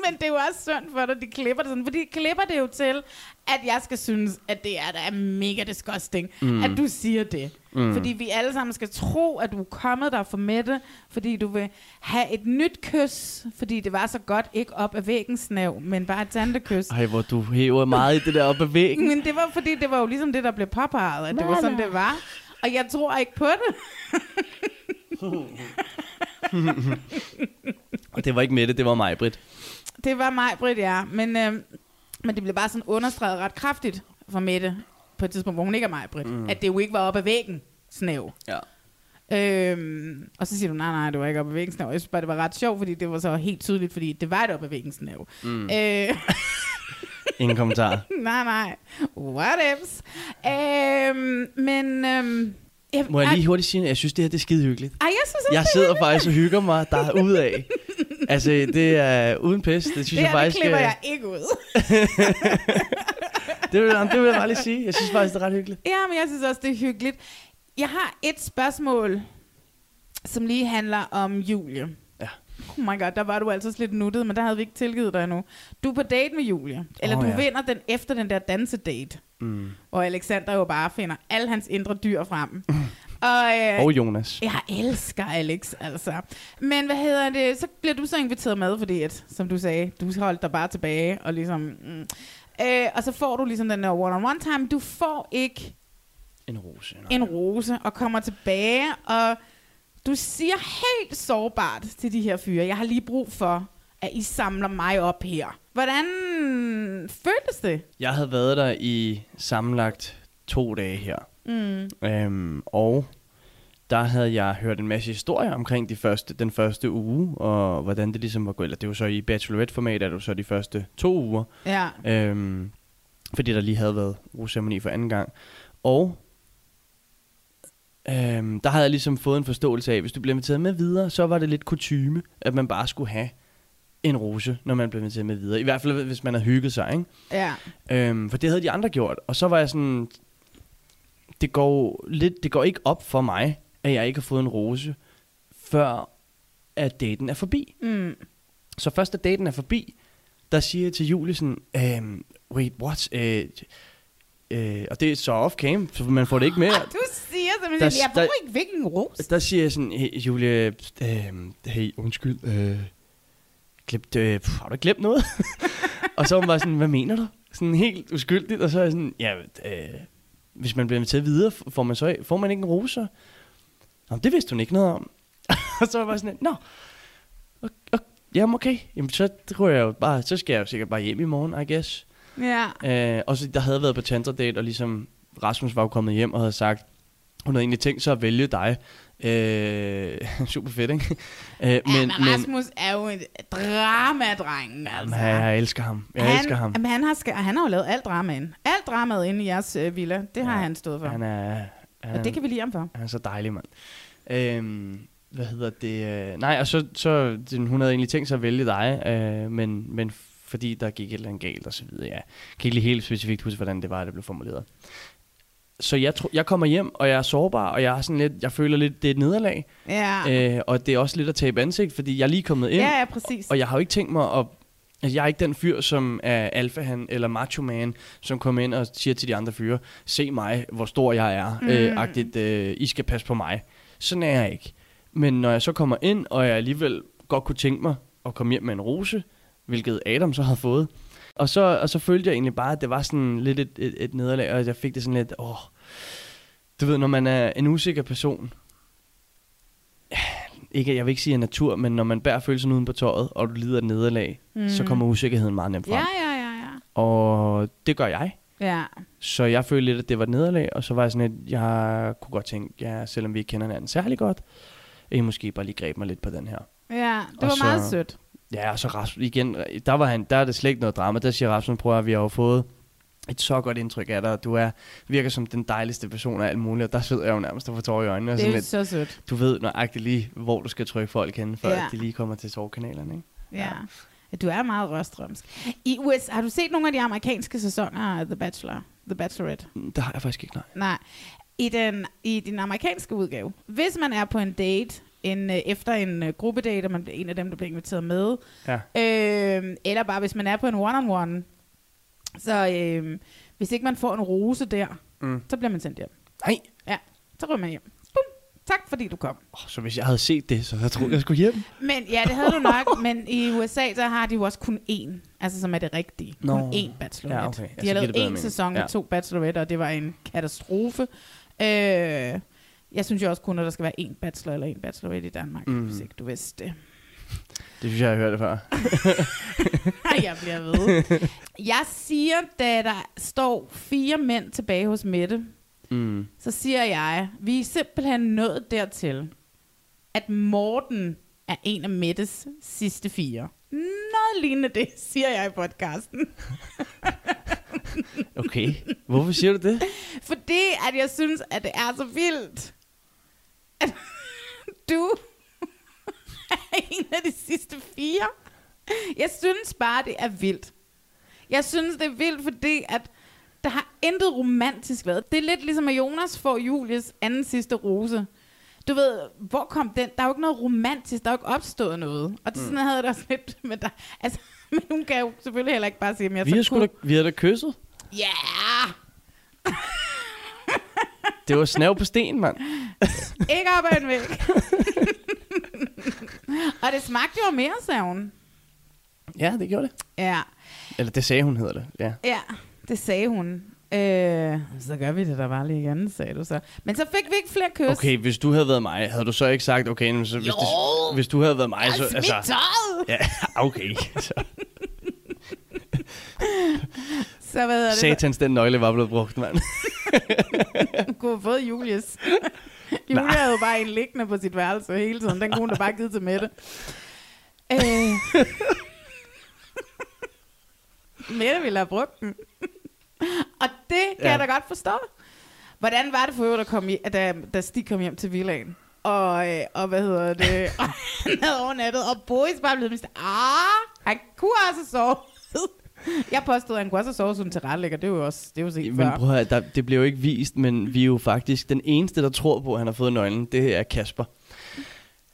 Men det er jo også synd for dig, de klipper det sådan. Fordi de klipper det jo til, at jeg skal synes, at det er, der er mega disgusting, mm. at du siger det. Mm. Fordi vi alle sammen skal tro, at du er kommet der for Mette, fordi du vil have et nyt kys, fordi det var så godt, ikke op af væggen snav, men bare et tantekys. Ej, hvor du hæver meget i det der op ad væggen. Men det var fordi, det var jo ligesom det, der blev påpeget, at det var sådan, det var. Og jeg tror ikke på det. Og det var ikke Mette, det var mig, Britt. Det var mig, Britt, ja. Men, øh, men det blev bare sådan understreget ret kraftigt for Mette, på et tidspunkt, hvor hun ikke er mig, Britt, mm. at det jo ikke var op ad væggen snæv. Ja. Øhm, og så siger du, nej, nej, det var ikke op ad væggen snæv. Jeg synes bare, det var ret sjovt, fordi det var så helt tydeligt, fordi det var et op ad væggen snæv. Mm. Øh, Ingen kommentar. nej, nej. What ifs? Øhm, men... Øhm, jeg, Må jeg lige hurtigt sige, at jeg synes, det her det er skide hyggeligt. Ej, jeg synes også, Jeg det er sidder hyggeligt. faktisk og hygger mig der er ud af. Altså, det er uden pis. Det synes Det jeg her, det faktisk... klipper øh, jeg ikke ud. det, vil, det vil jeg bare lige sige. Jeg synes faktisk, det er ret hyggeligt. Ja, men jeg synes også, det er hyggeligt. Jeg har et spørgsmål, som lige handler om Julie. Oh my god, der var du altså lidt nuttet, men der havde vi ikke tilgivet dig endnu. Du er på date med Julie. Eller Åh, du ja. vinder den efter den der dansedate. Mm. Hvor Alexander jo bare finder alle hans indre dyr frem. og, øh, Og Jonas. jeg elsker Alex, altså. Men hvad hedder det? Så bliver du så inviteret med, fordi at, som du sagde, du holdt dig bare tilbage, og ligesom... Mm, øh, og så får du ligesom den der one-on-one time. Du får ikke En rose. nej. en rose og kommer tilbage, og du siger helt sårbart til de her fyre, jeg har lige brug for, at I samler mig op her. Hvordan føltes det? Jeg havde været der i sammenlagt to dage her. Mm. Øhm, og der havde jeg hørt en masse historier omkring de første, den første uge, og hvordan det ligesom var gået. Eller det var så i bachelorette-format, er det så de første to uger. Ja. Øhm, fordi der lige havde været rosceremoni for anden gang. Og øhm, der havde jeg ligesom fået en forståelse af, hvis du blev inviteret med videre, så var det lidt kutyme, at man bare skulle have en rose, når man blev inviteret med videre. I hvert fald, hvis man havde hygget sig, ikke? Ja. Øhm, for det havde de andre gjort. Og så var jeg sådan, det går, lidt, det går ikke op for mig, at jeg ikke har fået en rose, før at daten er forbi. Mm. Så først da daten er forbi, der siger jeg til Julie sådan, øhm, wait, what? Øh, øh, og det er så off-cam, så man får det ikke med. Du siger simpelthen, Der- jeg får ikke hvilken ros. Der siger jeg sådan, hey, Julie, øh, hey, undskyld, øh, glemt, øh, pff, har du glemt noget? og så var hun bare sådan, hvad mener du? Sådan helt uskyldigt, og så er jeg sådan, ja, øh, hvis man bliver inviteret videre, får man så får man ikke en rose? Nå, det vidste hun ikke noget om. og så var jeg bare sådan, nå, okay, okay, jamen så tror jeg jo bare, så skal jeg jo sikkert bare hjem i morgen, I guess. Ja. Øh, og så der havde været på Tantra Date, og ligesom Rasmus var jo kommet hjem og havde sagt, hun havde egentlig tænkt sig at vælge dig. Øh, super fedt, ikke? Øh, Men, ja, men Rasmus er jo en dramadreng. Altså. jeg, jeg elsker ham. Jeg han, elsker ham. Jamen, han, har, ska- han har jo lavet alt dramaen. Alt dramaet inde i jeres øh, villa, det har Ja, han stået for. Han er, han, og det kan vi lide ham for. han er så dejlig, mand. Øhm, hvad hedder det? Øh, nej, og så, så hun havde egentlig tænkt sig at vælge dig, øh, men, men fordi der gik et eller andet galt og så videre. Jeg kan ikke lige helt specifikt huske, hvordan det var, det blev formuleret. Så jeg, tror, jeg kommer hjem, og jeg er sårbar, og jeg, er sådan lidt, jeg føler lidt, det er et nederlag. Ja, Øh, og det er også lidt at tabe ansigt, fordi jeg er lige kommet ind, ja, ja præcis. og jeg har jo ikke tænkt mig at... Altså, jeg er ikke den fyr, som er alfahan eller macho man, som kommer ind og siger til de andre fyre, se mig, hvor stor jeg er, mm. øh, agtigt, øh, I skal passe på mig. Sådan er jeg ikke. Men når jeg så kommer ind, og jeg alligevel godt kunne tænke mig at komme hjem med en rose, hvilket Adam så havde fået, og så, og så følte jeg egentlig bare, at det var sådan lidt et, et, et nederlag, og jeg fik det sådan lidt, åh, du ved, når man er en usikker person, ikke, jeg vil ikke sige af natur, men når man bærer følelsen uden på tøjet, og du lider et nederlag, mm. så kommer usikkerheden meget nemt frem. Ja, ja, ja, ja. Og det gør jeg. Ja, Så jeg følte lidt, at det var et nederlag, og så var jeg sådan lidt, jeg kunne godt tænke, ja, selvom vi ikke kender hinanden særlig godt, at I måske bare lige greb mig lidt på den her. ja. Det Og var så- meget sødt. Ja, og så Rasmus, igen, der, var han, der er det slet ikke noget drama. Der siger Rasmus, prøv at vi har jo fået et så godt indtryk af dig, og du er, virker som den dejligste person af alt muligt, og der sidder jeg jo nærmest og får tårer i øjnene. Det er lidt, så sødt. du ved nøjagtigt lige, hvor du skal trykke folk hen, før Ja. ja. de lige kommer til tårkanalerne, ikke? Ja. ja. Du er meget rørstrømsk. I USA, har du set nogle af de amerikanske sæsoner af The Bachelor? The Bachelorette? Mm, Det har jeg faktisk ikke, nej. Nej. I den, I den amerikanske udgave, hvis man er på en date, en, øh, efter en øh, gruppedate, og man bliver en af dem, der bliver inviteret med, Ja. øh, eller bare hvis man er på en one-on-one, så øh, hvis ikke man får en rose der, Mm. så bliver man sendt hjem. Nej, Ja, så ryger man hjem. Bum. Tak fordi du kom. oh, så hvis jeg havde set det, så jeg troede, jeg skulle hjem. Men ja, det havde du nok, men i USA, der har de jo også kun én, altså som er det rigtige. Nå. Kun én bachelorette. Ja, okay. De så har lavet én sæson med Ja. to bacheloretter, og det var en katastrofe. Øh, jeg synes jo også kun, at der skal være én bachelor eller en bachelorette i Danmark, mm. Hvis ikke du vidste det. Det synes jeg, jeg har hørt det før. Jeg bliver ved. Jeg siger, da der står fire mænd tilbage hos Mette, Mm. så siger jeg, vi er simpelthen nået dertil, at Morten er en af Mettes sidste fire. Noget lignende det, siger jeg i podcasten. Okay, hvorfor siger du det? Fordi at jeg synes, at det er så vildt, at du er en af de sidste fire. Jeg synes bare, det er vildt. Jeg synes, det er vildt, fordi at der har intet romantisk været. Det er lidt ligesom, at Jonas får Julies anden sidste rose. Du ved, hvor kom den? Der er jo ikke noget romantisk, der er jo ikke opstået noget. Og det, sådan havde jeg det også lidt med dig. Altså, men hun kan jo selvfølgelig heller ikke bare sige, at jeg Vi har, så sgu cool. da, vi har da kysset. Ja! Yeah! Det var snav på sten, mand. Ikke op ad en væg. og det smagte jo mere, sagde hun. Ja, det gjorde det. Ja, Eller det sagde hun, hedder det. Ja. ja, det sagde hun. Øh, så gør vi det der bare lige igen, sagde du så. Men så fik vi ikke flere kys. Okay, hvis du havde været mig, havde du så ikke sagt, okay, men så, hvis, Jo. det, hvis du havde været mig, så... Altså, tøjet! ja, okay. Så, Så hvad er det? satans, den nøgle var blevet brugt, mand. Du kunne have fået Julius. Julia havde jo bare en liggende på sit værelse hele tiden. Den kunne hun da bare givet til Mette. Øh. Mette ville have brugt den. Og det kan ja. Jeg da godt forstå. Hvordan var det for øvrigt, at komme i, at da, da Stig kom hjem til villaen? Og, øh, og hvad hedder det? Og han havde overnattet, og Boris bare blev sådan, ah, han kunne også sove. Jeg påstod, at han kunne også have sovet som tilrettelægger. Det er jo også det er jo set Men før. prøv at høre, der, det bliver jo ikke vist, men vi er jo faktisk den eneste, der tror på, at han har fået nøglen. Det er Kasper.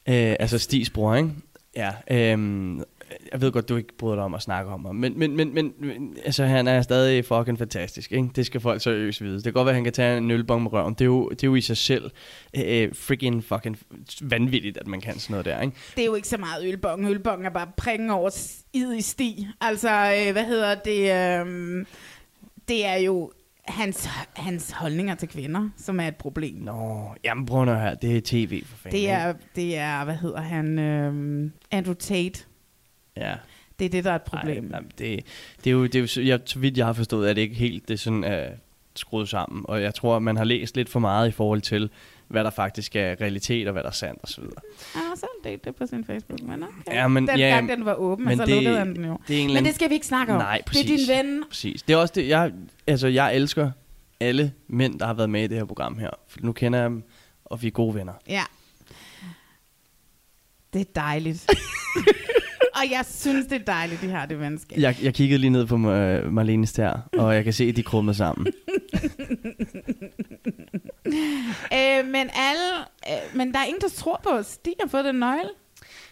Øh, altså Stigs bror, ikke? Ja, øhm, jeg ved godt, du ikke bryder dig om at snakke om ham, men, men, men, men, men altså, han er stadig fucking fantastisk, ikke? Det skal folk seriøst vide. Det kan godt være, at han kan tage en ølbong med røven. Det er jo, det er jo i sig selv øh, freaking fucking vanvittigt, at man kan sådan noget der, ikke? Det er jo ikke så meget ølbong. Ølbong er bare prikken over id i sti. Altså, øh, hvad hedder det? Øh, det er jo hans, hans holdninger til kvinder, som er et problem. Nå, jamen prøv nu høre, det er tv for fanden. Det er, det er, hvad hedder han? Øh, Andrew Tate. Ja. Det er det, der er et problem. Ej, det, det er jo, det er jo så, jeg, så vidt jeg har forstået, at det ikke helt det sådan er skruet sammen. Og jeg tror, at man har læst lidt for meget i forhold til, hvad der faktisk er realitet og hvad der er sandt osv. Han har selv delt det på sin Facebook, men okay. Ja, men- den ja, gang, den var åben, men så det- lukkede han den jo. det er en Men det skal vi ikke snakke om. Nej, Det er præcis. din ven. Præcis. Det er også det, jeg, altså, jeg elsker alle mænd, der har været med i det her program her. For nu kender jeg dem, og vi er gode venner. Ja. Det er dejligt. og jeg synes, det er dejligt, de har det venskab. Jeg, jeg kiggede lige ned på Marlenes der, og jeg kan se, at de krummer sammen. øh, men alle, øh, men der er ingen, der tror på os. De har fået den nøgle.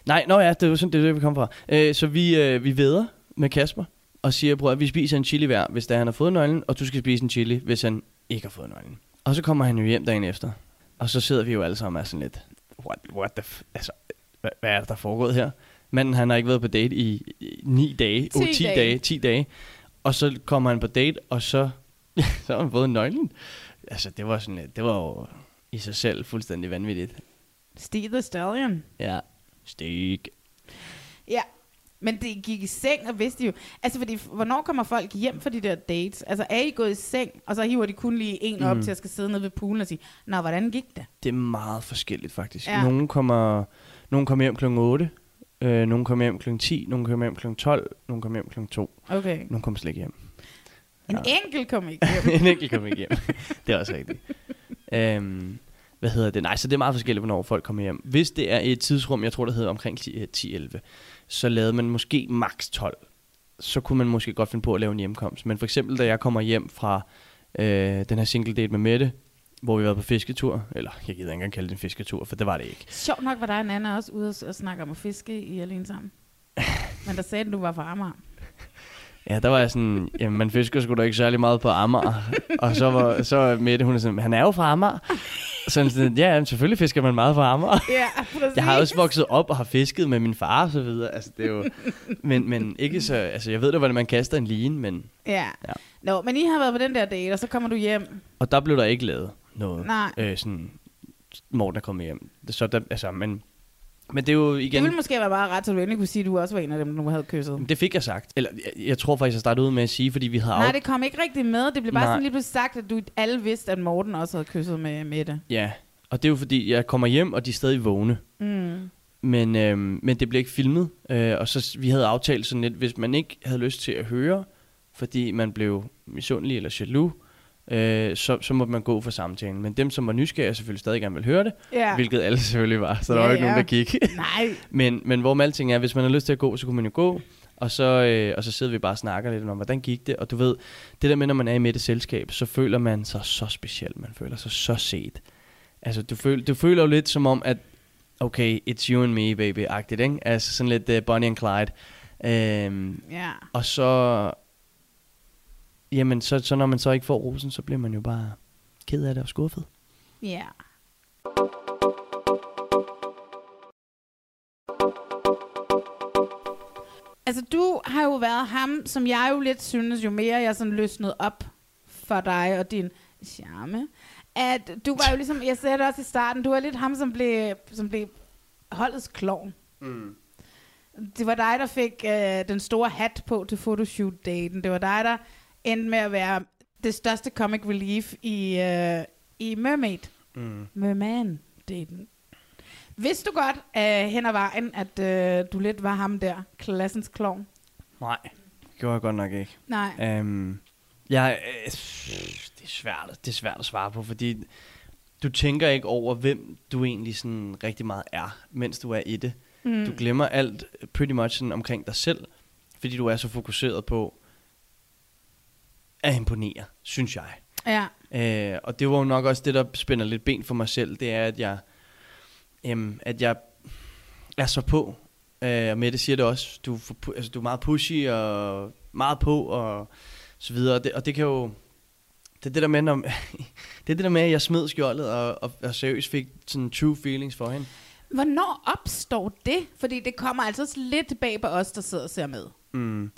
Nej, nå ja, det er jo sådan, det er det, vi kommer fra. Øh, så vi, øh, vi veder med Kasper, og siger, bror, at vi spiser en chili hver, hvis der han har fået nøglen, og du skal spise en chili, hvis han ikke har fået nøglen. Og så kommer han jo hjem dagen efter, og så sidder vi jo alle sammen og er sådan lidt, what, what the f- altså, hvad, hvad er det, der er foregået her? Manden, han har ikke været på date i, i 9 dage, 10 oh, 10 dage. dage, 10 dage, og så kommer han på date, og så, så har han fået nøglen. Altså, det var sådan det var jo i sig selv fuldstændig vanvittigt. Steve the Stallion. Ja, stik. Ja. Men det gik i seng, og vidste jo... Altså, fordi, hvornår kommer folk hjem fra de der dates? Altså, er I gået i seng, og så hiver de kun lige en op Mhm. til at skal sidde nede ved poolen og sige, Nå, hvordan gik det? Det er meget forskelligt faktisk. Ja. Ja. Nogle kommer, nogle kommer hjem kl. 8, øh, nogle kommer hjem kl. 10, nogle kommer hjem kl. 12, nogle kommer hjem kl. 2, Okay. nogle kommer slet ikke hjem. En enkelt kom ikke hjem. en enkelt kommer ikke hjem. det er også rigtigt. Øhm, hvad hedder det? Nej, så det er meget forskelligt, hvornår folk kommer hjem. Hvis det er et tidsrum, jeg tror, det hedder omkring 10-11, så lavede man måske maks 12. Så kunne man måske godt finde på at lave en hjemkomst. Men for eksempel, da jeg kommer hjem fra øh, den her single date med Mette, hvor vi var på fisketur, eller jeg gider ikke engang kalde det en fisketur, for det var det ikke. Sjovt nok var der en anden også ude og- og snakke om at fiske i alene sammen. Men der sagde den, du var fra Amager. Ja, der var jeg sådan, jamen man fisker sgu da ikke særlig meget på Amager. og så var så Mette, hun er sådan, han er jo fra Amager. Så er jeg sådan, ja, jamen, selvfølgelig fisker man meget på Amager. Ja, præcis. Jeg har også vokset op og har fisket med min far og så videre. Altså, det er jo, men, men ikke så, altså jeg ved da, hvordan man kaster en line, men, Ja. Ja. Nå, men I har været på den der date, og så kommer du hjem. og der blev der ikke lavet noget. Nej. Øh, sådan, Morten er kommet hjem. Så der, altså, men, men det er jo Det igen, ville måske være meget ret, så du endelig kunne sige, at du også var en af dem, du havde kysset. det fik jeg sagt. Eller jeg, jeg tror faktisk, jeg startede ud med at sige, fordi vi havde Nej, af- det kom ikke rigtig med. Det blev bare Nej. sådan lige pludselig sagt, at du alle vidste, at Morten også havde kysset med Mette. Ja, og det er jo fordi, jeg kommer hjem, og de er stadig vågne. Mm. Men, øhm, men det blev ikke filmet, øh, og så vi havde aftalt sådan lidt, hvis man ikke havde lyst til at høre, fordi man blev misundelig eller jaloux, øh, så, så måtte man gå for samtalen. Men dem, som var nysgerrige, selvfølgelig stadig gerne ville høre det, Ja. hvilket alle selvfølgelig var, så der Ja, var ikke ja. nogen, der gik. Nej. men, men hvor med alting er, hvis man har lyst til at gå, så kunne man jo gå, og så, øh, og så sidder vi bare og snakker lidt om, hvordan gik det, og du ved, det der med, når man er i midt selskab, så føler man sig så speciel, man føler sig så set. Altså, du, føl, du føler jo lidt som om, at okay, it's you and me, baby-agtigt, ikke? Altså sådan lidt uh, Bonnie and Clyde. Øhm, Ja. og så, jamen, så, så når man så ikke får rosen, så bliver man jo bare ked af det og skuffet. Ja. Altså, du har jo været ham, som jeg jo lidt synes, jo mere jeg sådan løsnede op for dig og din charme, at du var jo ligesom, jeg sagde det også i starten, du var lidt ham, som blev, som blev holdets klovn. Mm. Det var dig, der fik øh, den store hat på til photoshoot-daten. Det var dig, der endte med at være det største comic relief i, øh, i Mermaid. Mm. Merman-daten. Vidste du godt øh, hen ad vejen, at øh, du lidt var ham der, klassens klovn? Nej, det gjorde jeg godt nok ikke. Nej. Um, jeg, øh, det, er svært, det er svært at svare på, fordi du tænker ikke over, hvem du egentlig sådan rigtig meget er, mens du er i det. Mm. Du glemmer alt pretty much sådan omkring dig selv, fordi du er så fokuseret på at imponere, synes jeg. Ja. Øh, og det var jo nok også det, der spænder lidt ben for mig selv, det er, at jeg, øhm, at jeg er så på, Øh, og Mette siger det også. Du, er altså, du er meget pushy og meget på og så videre. Og det, og det kan jo... Det er det der med, når, det er det der med, at jeg smed skjoldet og, og, og seriøst fik sådan true feelings for hende. Hvornår opstår det? Fordi det kommer altså lidt bag på os, der sidder og ser med. Mm.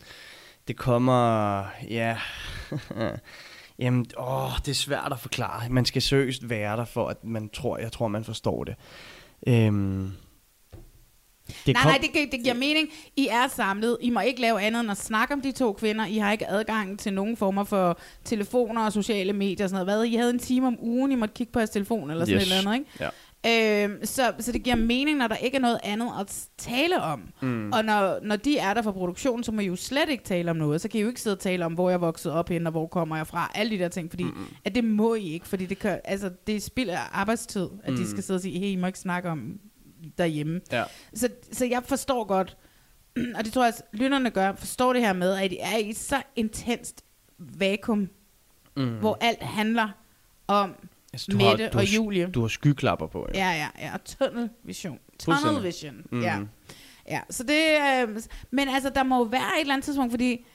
Det kommer, ja, jamen, åh, det er svært at forklare. Man skal seriøst være der, for at man tror, jeg tror, man forstår det. Øhm, Det nej, kom... nej, det, gi- det giver mening. I er samlet. I må ikke lave andet end at snakke om de to kvinder. I har ikke adgang til nogen former for telefoner og sociale medier og sådan noget. Hvad? I havde en time om ugen, I måtte kigge på jeres telefon eller sådan Yes. noget, ikke? Ja. Øhm, så, så det giver mening, når der ikke er noget andet at tale om. Mm. Og når, når de er der for produktionen, så må I jo slet ikke tale om noget. Så kan I jo ikke sidde og tale om, hvor jeg vokset op henne, og hvor kommer jeg fra. Alle de der ting, fordi mm. at det må I ikke, fordi det, kan, altså, det spilder arbejdstid, at mm. de skal sidde og sige, hey, I må ikke snakke om derhjemme. Ja. Så, så jeg forstår godt, og det tror jeg, at lytterne gør, forstår det her med, at I er i et så intenst vakuum, mm. hvor alt handler om Altså, du Mette har, du og har, Julie. Du har skyklapper på, ja. Ja, ja, ja, og tunnel vision. Tunnel Fuldstændig. vision, Mhm. ja. Ja, så det, øh, men altså, der må jo være et eller andet tidspunkt, fordi,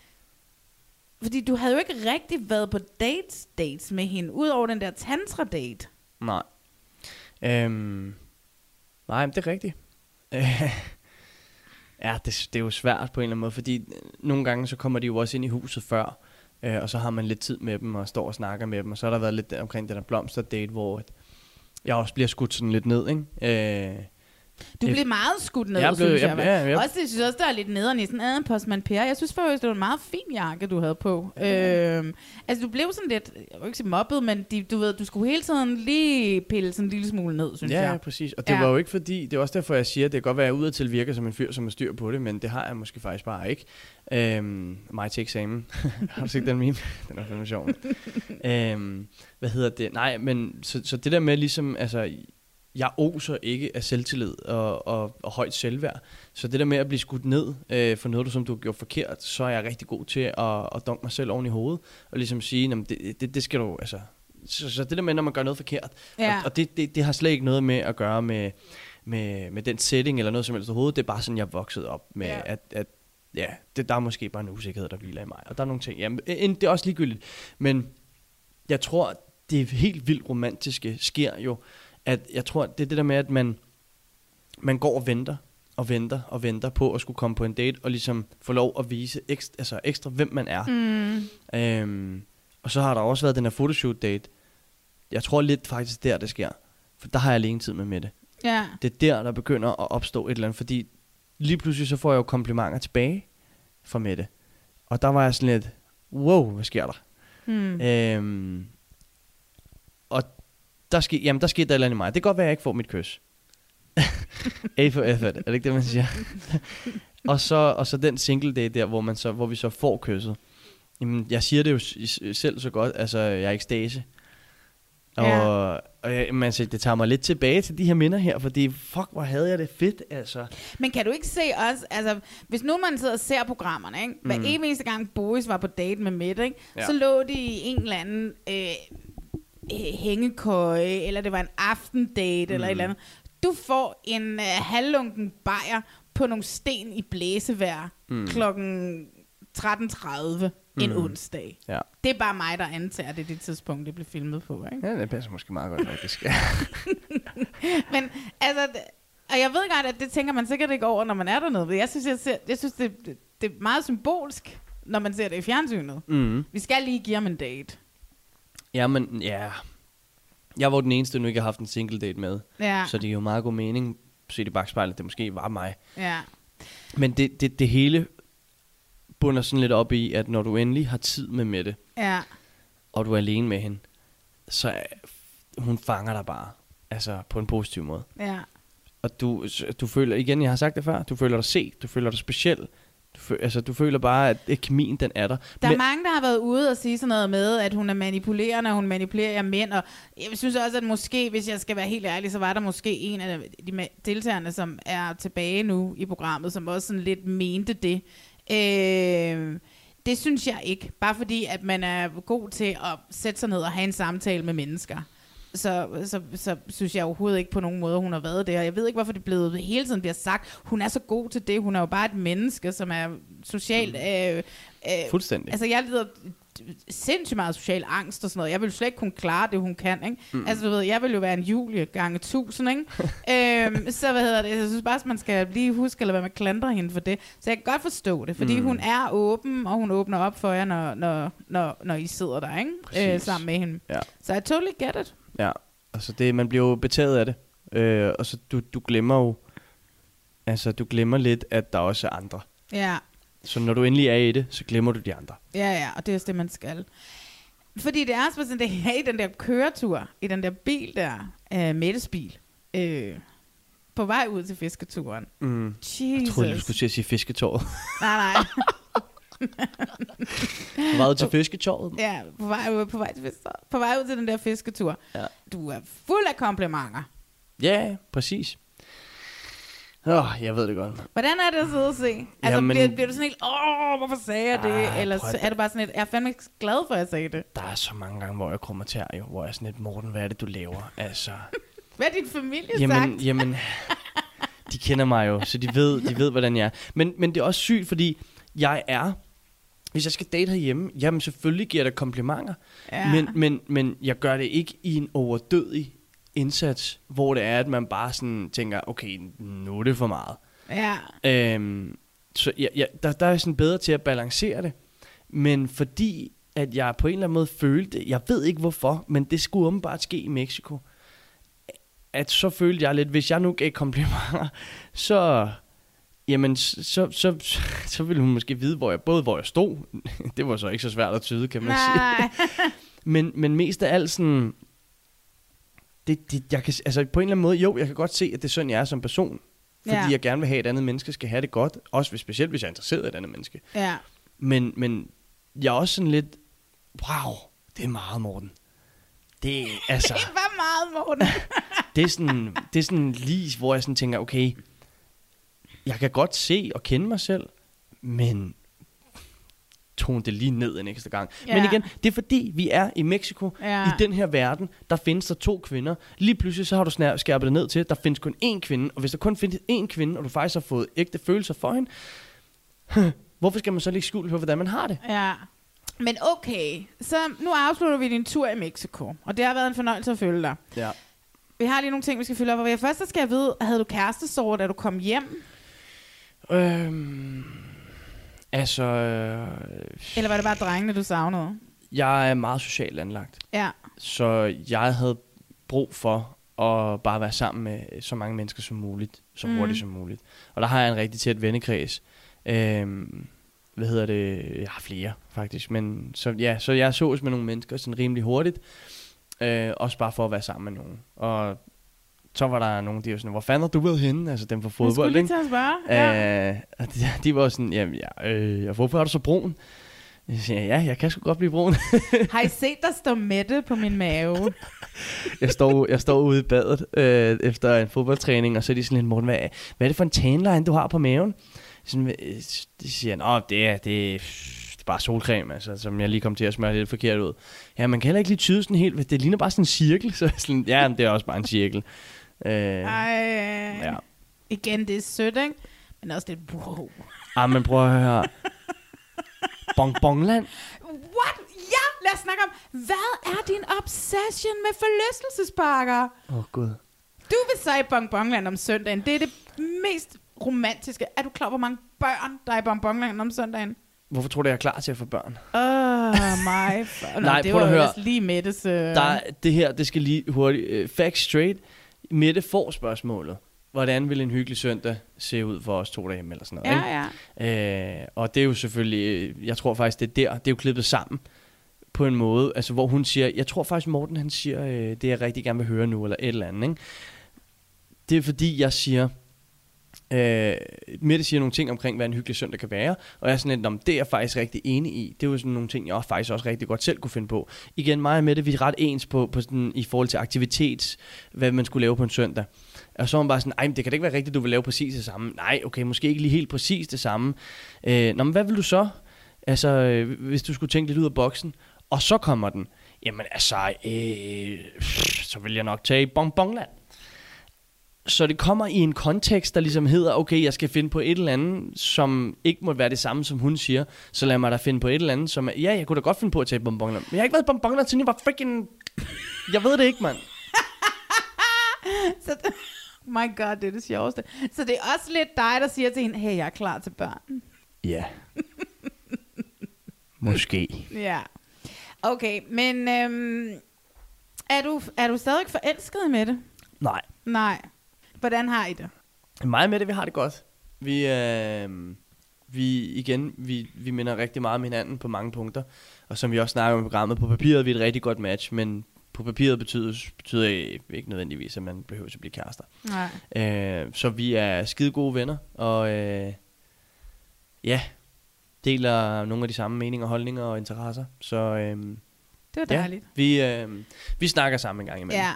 fordi du havde jo ikke rigtig været på dates, dates med hende, udover den der tantra-date. Nej. Øhm, nej, men det er rigtigt. ja, det, det er jo svært på en eller anden måde, fordi nogle gange så kommer de jo også ind i huset før, øh, og så har man lidt tid med dem og står og snakker med dem, og så har der været lidt omkring den der blomsterdate, hvor jeg også bliver skudt sådan lidt ned, ikke? Øh, du blev meget skudt ned, Jeg blev- synes jeg. jeg- ja, jeg- Også det synes jeg også, der er lidt nederen i sådan en postman Per. Jeg synes faktisk, det var en meget fin jakke, du havde på. Øhm, altså, du blev sådan lidt, jeg vil ikke sige mobbet, men de, du ved, du skulle hele tiden lige pille sådan en lille smule ned, synes ja, ja, jeg. præcis. Og det Ja. var jo ikke fordi, det er også derfor, jeg siger, at det kan godt være, at jeg udadtil virker som en fyr, som har styr på det, men det har jeg måske faktisk bare ikke. Øhm, mig til eksamen. har du set den meme? den er fandme sjov. øhm, hvad hedder det? Nej, men så, så det der med ligesom, altså, jeg oser ikke af selvtillid og, og, og højt selvværd. Så det der med at blive skudt ned øh, for noget, du, som du har gjort forkert, så er jeg rigtig god til at, at dunke mig selv oven i hovedet, og ligesom sige, "Nå, men det, det, det skal du, altså, så, så det der med, når man gør noget forkert, Ja. og, og det, det, det har slet ikke noget med at gøre med, med, med den setting eller noget som helst overhovedet. Det er bare sådan, jeg er vokset op med, Ja. at, at ja, det, der er måske bare en usikkerhed, der hviler i mig. Og der er nogle ting. Jamen, en, det er også ligegyldigt. Men jeg tror, det helt vildt romantiske sker jo, at jeg tror, det er det der med, at man, man går og venter og venter og venter på at skulle komme på en date, og ligesom få lov at vise ekstra, altså ekstra hvem man er. Mm. Øhm, og så har der også været den her photoshoot-date. Jeg tror lidt faktisk der, det sker. For der har jeg alene tid med Mette. Ja. Det er der, der begynder at opstå et eller andet, fordi lige pludselig så får jeg jo komplimenter tilbage fra Mette. Og der var jeg sådan lidt, wow, hvad sker der? Hmm. Øhm, og der, ske, jamen, der skete der et eller andet i mig. Det kan godt være, at jeg ikke får mit kys. A for effort, er det ikke det, man siger? og, så, og så den single day der, hvor, man så, hvor vi så får kysset. Jamen, jeg siger det jo selv så godt, altså jeg er ekstase. Og, Ja. og jeg, men, altså, det tager mig lidt tilbage til de her minder her, fordi fuck, hvor havde jeg det fedt, altså. Men kan du ikke se også, altså, hvis nu man sidder og ser programmerne, ikke? hver Mm. eneste gang Boris var på date med Mette, ikke? Ja. så lå de i en eller anden øh, hængekøje, eller det var en aftendate, mm. eller et eller andet. Du får en øh, halvlunken bajer på nogle sten i blæsevejr mm. klokken 13.30 en Mm. onsdag. Ja. Det er bare mig, der antager, det det tidspunkt, det blev filmet på. Ikke? ja, det passer måske meget godt, faktisk. Men altså, og jeg ved godt, at det tænker man sikkert ikke over, når man er dernede. Jeg synes, jeg, ser, jeg synes det, det, det er meget symbolsk, når man ser det i fjernsynet. mm. Vi skal lige give ham en date. Jamen, ja. Jeg var den eneste, der nu ikke har haft en single date med. Ja, Så det er jo meget god mening, set i bagspejlet, det måske var mig. ja. Men det, det, det hele bunder sådan lidt op i, at når du endelig har tid med Mette, Ja, og du er alene med hende, så hun fanger dig bare. Altså på en positiv måde. ja. Og du, du føler, igen, jeg har sagt det før, du føler dig set, du føler dig speciel. Du, føl, altså, du føler bare, at kemien, den er der. Der er mange, der har været ude og sige sådan noget med, at hun er manipulerende, og hun manipulerer mænd. Og jeg synes også, at måske, hvis jeg skal være helt ærlig, så var der måske en af de deltagerne, som er tilbage nu i programmet, som også sådan lidt mente det. Øh, det synes jeg ikke. Bare fordi, at man er god til at sætte sig ned og have en samtale med mennesker. Så, så, så synes jeg overhovedet ikke på nogen måde, hun har været det. Og jeg ved ikke, hvorfor det blevet hele tiden bliver sagt. Hun er så god til det. Hun er jo bare et menneske, som er socialt... Øh, øh, Fuldstændig. Altså, jeg lider sindssygt meget social angst og sådan noget. Jeg vil slet ikke kunne klare det, hun kan. Ikke? Mm. Altså, du ved, jeg vil jo være en Julie gange tusind, ikke? øhm, så hvad hedder det? Jeg synes bare, at man skal lige huske, eller hvad man klandrer hende for det. Så jeg kan godt forstå det, fordi mm. hun er åben, og hun åbner op for jer, når, når, når, når I sidder der, ikke? Øh, sammen med hende. Ja. Så I totally get it. Ja, altså det, man bliver jo betaget af det. Øh, og så du, du glemmer jo, altså du glemmer lidt, at der også er andre. Ja, Så når du endelig er i det, så glemmer du de andre. ja, ja, og det er også det, man skal. Fordi det er også sådan, det er i den der køretur, i den der bil der, øh, Mettes bil, øh, på vej ud til fisketuren. Mm. Jesus. Jeg troede, du skulle til at sige fisketåret. Nej, nej. Meget til fisketåret. Ja, på vej, ud, på, vej til, fisk- på vej ud til den der fisketur. Ja. Du er fuld af komplimenter. Ja, præcis. Åh, oh, jeg ved det godt. Hvordan er det at sidde og se? Altså, Jamen- bliver, bliver du sådan helt, åh, hvorfor sagde jeg det? Ej, Eller prøv er du bare sådan lidt, jeg er fandme glad for, at jeg sagde det. Der er så mange gange, hvor jeg kommer til jo, hvor jeg er sådan lidt, Morten, hvad er det, du laver? Altså, Hvad er din familie jamen, sagt? jamen, de kender mig jo, så de ved, de ved, hvordan jeg er. Men, men det er også sygt, fordi jeg er, hvis jeg skal date herhjemme, jamen selvfølgelig giver jeg dig komplimenter, Ja. men, men, men jeg gør det ikke i en overdødig indsats, hvor det er, at man bare sådan tænker, okay, nu er det for meget. Ja, Øhm, så jeg, jeg, der, der er sådan bedre til at balancere det. Men fordi at jeg på en eller anden måde følte, jeg ved ikke hvorfor, men det skulle åbenbart ske i Mexico, at så følte jeg lidt, hvis jeg nu gav komplimenter, så, jamen, så, så, så, så ville hun måske vide, hvor jeg, både hvor jeg stod, det var så ikke så svært at tyde, kan man sige, nej. men, men mest af alt sådan, det, det, jeg kan, altså på en eller anden måde, jo, jeg kan godt se, at det er sådan, jeg er som person, fordi Ja. jeg gerne vil have, at et andet menneske skal have det godt. Også hvis, specielt, hvis jeg er interesseret i et andet menneske. Ja. Men, men jeg er også sådan lidt, wow, det er meget, Morten. Det er, altså, Det var meget, Morten. det er sådan, det er sådan lige, hvor jeg sådan tænker, okay, jeg kan godt se og kende mig selv, men tone det lige ned en ekstra gang. Ja. Men igen, det er fordi, vi er i Mexico. Ja. I den her verden, der findes der to kvinder. Lige pludselig så har du skærpet det ned til, der findes kun én kvinde. Og hvis der kun findes én kvinde, og du faktisk har fået ægte følelser for hende, hvorfor skal man så lægge skjul på, hvordan man har det? Ja. Men okay, så nu afslutter vi din tur i Mexico. Og det har været en fornøjelse at følge dig. Ja. Vi har lige nogle ting, vi skal følge op. Og først så skal jeg vide, havde du kærestesorg, da du kom hjem? Øhm, altså, øh, Eller var det bare drengene, du savnede? jeg er meget socialt anlagt. Ja. Så jeg havde brug for at bare være sammen med så mange mennesker som muligt, så Mm. hurtigt som muligt. Og der har jeg en rigtig tæt vennekreds. Øhm, hvad hedder det? Jeg har flere, faktisk. Men så, ja, så jeg sås med nogle mennesker sådan rimelig hurtigt. Øh, også bare for at være sammen med nogen. Og så var der nogen, de var sådan, hvor fanden har du været henne? Altså dem fra Jeg fodbold, skulle lige ikke? til at spørge. Ja. Øh, og de, de var sådan, jamen, ja, øh, hvorfor er du så brun? Jeg siger, ja, jeg kan sgu godt blive brun. Har I set, der står Mette på min mave? jeg, står, jeg står ude i badet øh, efter en fodboldtræning, og så er de sådan lidt, Morten, hvad, hvad er det for en tanline, du har på maven? Sådan, øh, de siger, åh, det er, det, er- det er bare solcreme, altså, som jeg lige kom til at smøre lidt forkert ud. Ja, man kan heller ikke lige tyde sådan helt, det ligner bare sådan en cirkel, så jeg sådan, ja, det er også bare en cirkel. Øh, Ej. ja. Igen, det er sødt, ikke? Men også lidt, wow. Ah, men prøv at høre. Bongbongland? What? Ja, lad os snakke om, hvad er din obsession med forlystelsesparker? Åh, oh, gud. Du vil så i Bonbonland om søndagen. Det er det mest romantiske. Er du klar, hvor mange børn, der er i Bonbonland om søndagen? Hvorfor tror du, jeg er klar til at få børn? Åh, oh, my... Nå, Nej, det prøv var at høre. lige Mettes... Øh... Der, er- det her, det skal lige hurtigt. Uh, fact straight. Mette får spørgsmålet. Hvordan vil en hyggelig søndag se ud for os to derhjemme eller sådan noget? Ja, ja. ikke? Øh, og det er jo selvfølgelig, øh, jeg tror faktisk, det er der, det er jo klippet sammen på en måde, altså hvor hun siger, jeg tror faktisk Morten han siger, øh, det jeg rigtig gerne vil høre nu, eller et eller andet, ikke? Det er fordi, jeg siger, øh, Mette siger nogle ting omkring, hvad en hyggelig søndag kan være, og jeg er sådan lidt, om det er jeg faktisk rigtig enig i. Det er jo sådan nogle ting, jeg også faktisk også rigtig godt selv kunne finde på. Igen, mig og Mette, vi er ret ens på, på sådan, i forhold til aktivitets, hvad man skulle lave på en søndag. Og så er hun bare sådan, ej, men det kan da ikke være rigtigt, du vil lave præcis det samme. Nej, okay, måske ikke lige helt præcis det samme. Øh, nå, men hvad vil du så? Altså, øh, hvis du skulle tænke lidt ud af boksen. Og så kommer den. Jamen altså, øh, så vil jeg nok tage Bonbonland. Så det kommer i en kontekst, der ligesom hedder, okay, jeg skal finde på et eller andet, som ikke må være det samme, som hun siger. Så lad mig da finde på et eller andet, som er, ja, jeg kunne da godt finde på at tage Bonbonland. Men jeg har ikke været i Bonbonland, siden jeg var freaking... Jeg ved det ikke, mand. Så, my god, det er det sjoveste. Så det er også lidt dig, der siger til hende, hey, jeg er klar til børn. Ja. Måske. Ja. Okay, men øhm, er, du, er du stadig forelsket med det? Nej. Nej. Hvordan har I det? Mig med det, vi har det godt. Vi, øh, vi igen, vi, vi minder rigtig meget om hinanden på mange punkter. Og som vi også snakker om i programmet, på papiret er vi et rigtig godt match, men på papiret betyder, betyder ikke nødvendigvis, at man behøver at blive kærester. Nej. Øh, så vi er skide gode venner, og øh, ja, deler nogle af de samme meninger, holdninger og interesser. Så øh, Det var ja, dejligt. vi, øh, vi snakker sammen en gang imellem. Ja.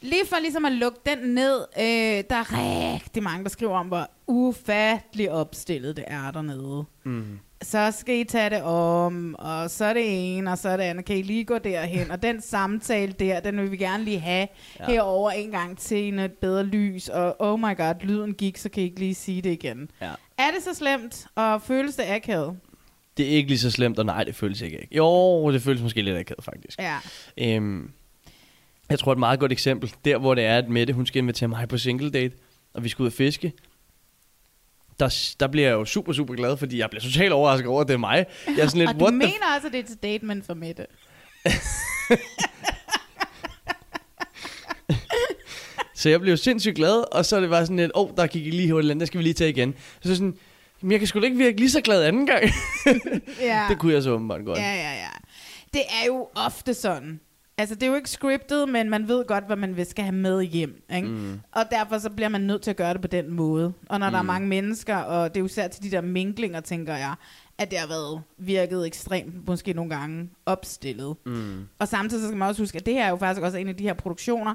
Lige for ligesom at lukke den ned, øh, der er rigtig mange, der skriver om, hvor ufattelig opstillet det er dernede. Mm. Så skal I tage det om, og så er det ene, og så er det andet. Kan I lige gå derhen? Og den samtale der, den vil vi gerne lige have ja. Ja. herover en gang til i et bedre lys. Og oh my god, lyden gik, så kan I ikke lige sige det igen. Ja. Er det så slemt, og føles det akavet? Det er ikke lige så slemt, og nej, det føles ikke. Jo, det føles måske lidt akavet, faktisk. Ja. Øhm, jeg tror et meget godt eksempel, der hvor det er, at Mette, hun skal invitere mig på single date, og vi skal ud og fiske. Der, der bliver jeg jo super, super glad, fordi jeg bliver totalt overrasket over, at det er mig. Jeg er sådan lidt, og du what the mener altså, at det er et statement for Mette? Så jeg blev sindssygt glad, og så er det bare sådan lidt, åh, oh, der gik lige hurtigt, der skal vi lige tage igen. Så sådan, jamen jeg kan sgu da ikke virke lige så glad anden gang. Ja. det kunne jeg så åbenbart godt. Ja, ja, ja. Det er jo ofte sådan. Altså, det er jo ikke scriptet, men man ved godt, hvad man vil skal have med hjem. Ikke? Mm. Og derfor så bliver man nødt til at gøre det på den måde. Og når mm. der er mange mennesker, og det er jo især til de der minklinger, tænker jeg, at det har været virket ekstremt, måske nogle gange opstillet. Mm. Og samtidig så skal man også huske, at det her er jo faktisk også en af de her produktioner,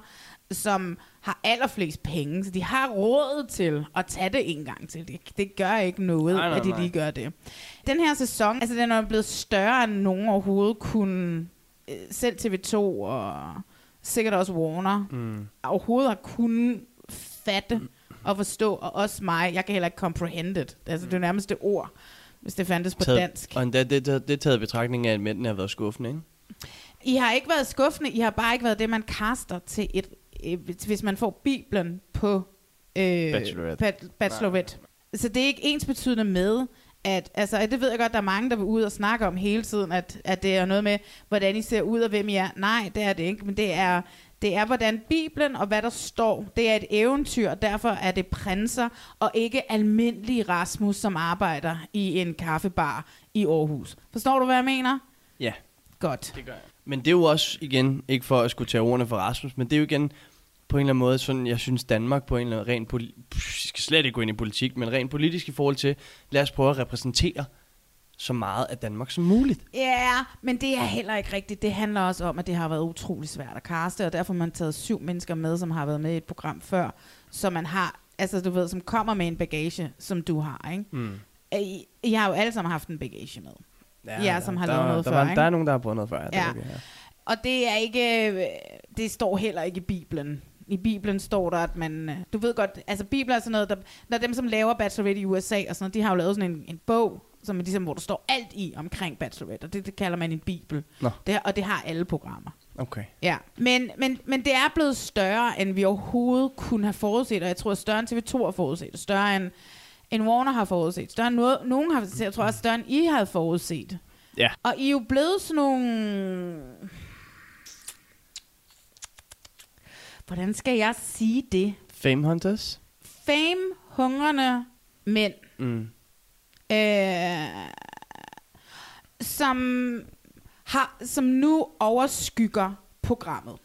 som har allerflest penge, så de har råd til at tage det en gang til. Det, det gør ikke noget, Nej, nej, at de lige gør det. Den her sæson, altså den er jo blevet større, end nogen overhovedet kunne, øh, selv TV2 og sikkert også Warner, mm. overhovedet har kunnet fatte og forstå, og også mig, jeg kan heller ikke comprehend it. Altså det er nærmest det ord, hvis det fandtes på Taget- dansk. Og endda, det, det, det er taget betragtning af, at mændene har været skuffende, ikke? I har ikke været skuffende, I har bare ikke været det, man kaster til et, øh, hvis man får Bibelen på øh, Bachelorette. Ba- Bachelorette. Så det er ikke ens betydende med, at, altså, det ved jeg godt, der er mange, der vil ud og snakke om hele tiden, at, at det er noget med, hvordan I ser ud og hvem I er. Nej, det er det ikke, men det er, det er, hvordan Bibelen og hvad der står, det er et eventyr, og derfor er det prinser, og ikke almindelige Rasmus, som arbejder i en kaffebar i Aarhus. Forstår du, hvad jeg mener? Ja, Godt. det gør jeg. Men det er jo også, igen, ikke for at skulle tage ordene for Rasmus, men det er jo igen på en eller anden måde, sådan, jeg synes Danmark på en eller anden ren poli- skal slet ikke gå ind i politik, men rent politisk i forhold til, lad os prøve at repræsentere så meget af Danmark som muligt. Ja, men det er heller ikke rigtigt. Det handler også om, at det har været utrolig svært at kaste, og derfor har man taget syv mennesker med, som har været med i et program før, så man har, altså du ved, som kommer med en bagage, som du har, ikke? Mm. I, I har jo alle sammen haft en bagage med. Ja, som har der, lavet noget der, før, var, ikke? der er nogen, der har prøvet noget før. Ja. Det Ja. ja. Og det er ikke, øh, det står heller ikke i Bibelen. I Bibelen står der, at man, øh, du ved godt, altså Bibelen er sådan noget, der, der er dem, som laver Bachelorette i USA og sådan noget, de har jo lavet sådan en, en bog, som er ligesom, hvor der står alt i omkring Bachelorette, og det, det kalder man en Bibel. Nå. Det, og det har alle programmer. Okay. Ja, men, men, men det er blevet større, end vi overhovedet kunne have forudset, og jeg tror, at større end TV2 har forudset, større end, end Warner har forudset, større end noget, nogen har forudset, jeg tror også større end I havde forudset. Ja. Og I er jo blevet sådan nogle... Hvordan skal jeg sige det? Fame Hunters? Fame-hungrende mænd, Mm. øh, som, har, som nu overskygger programmet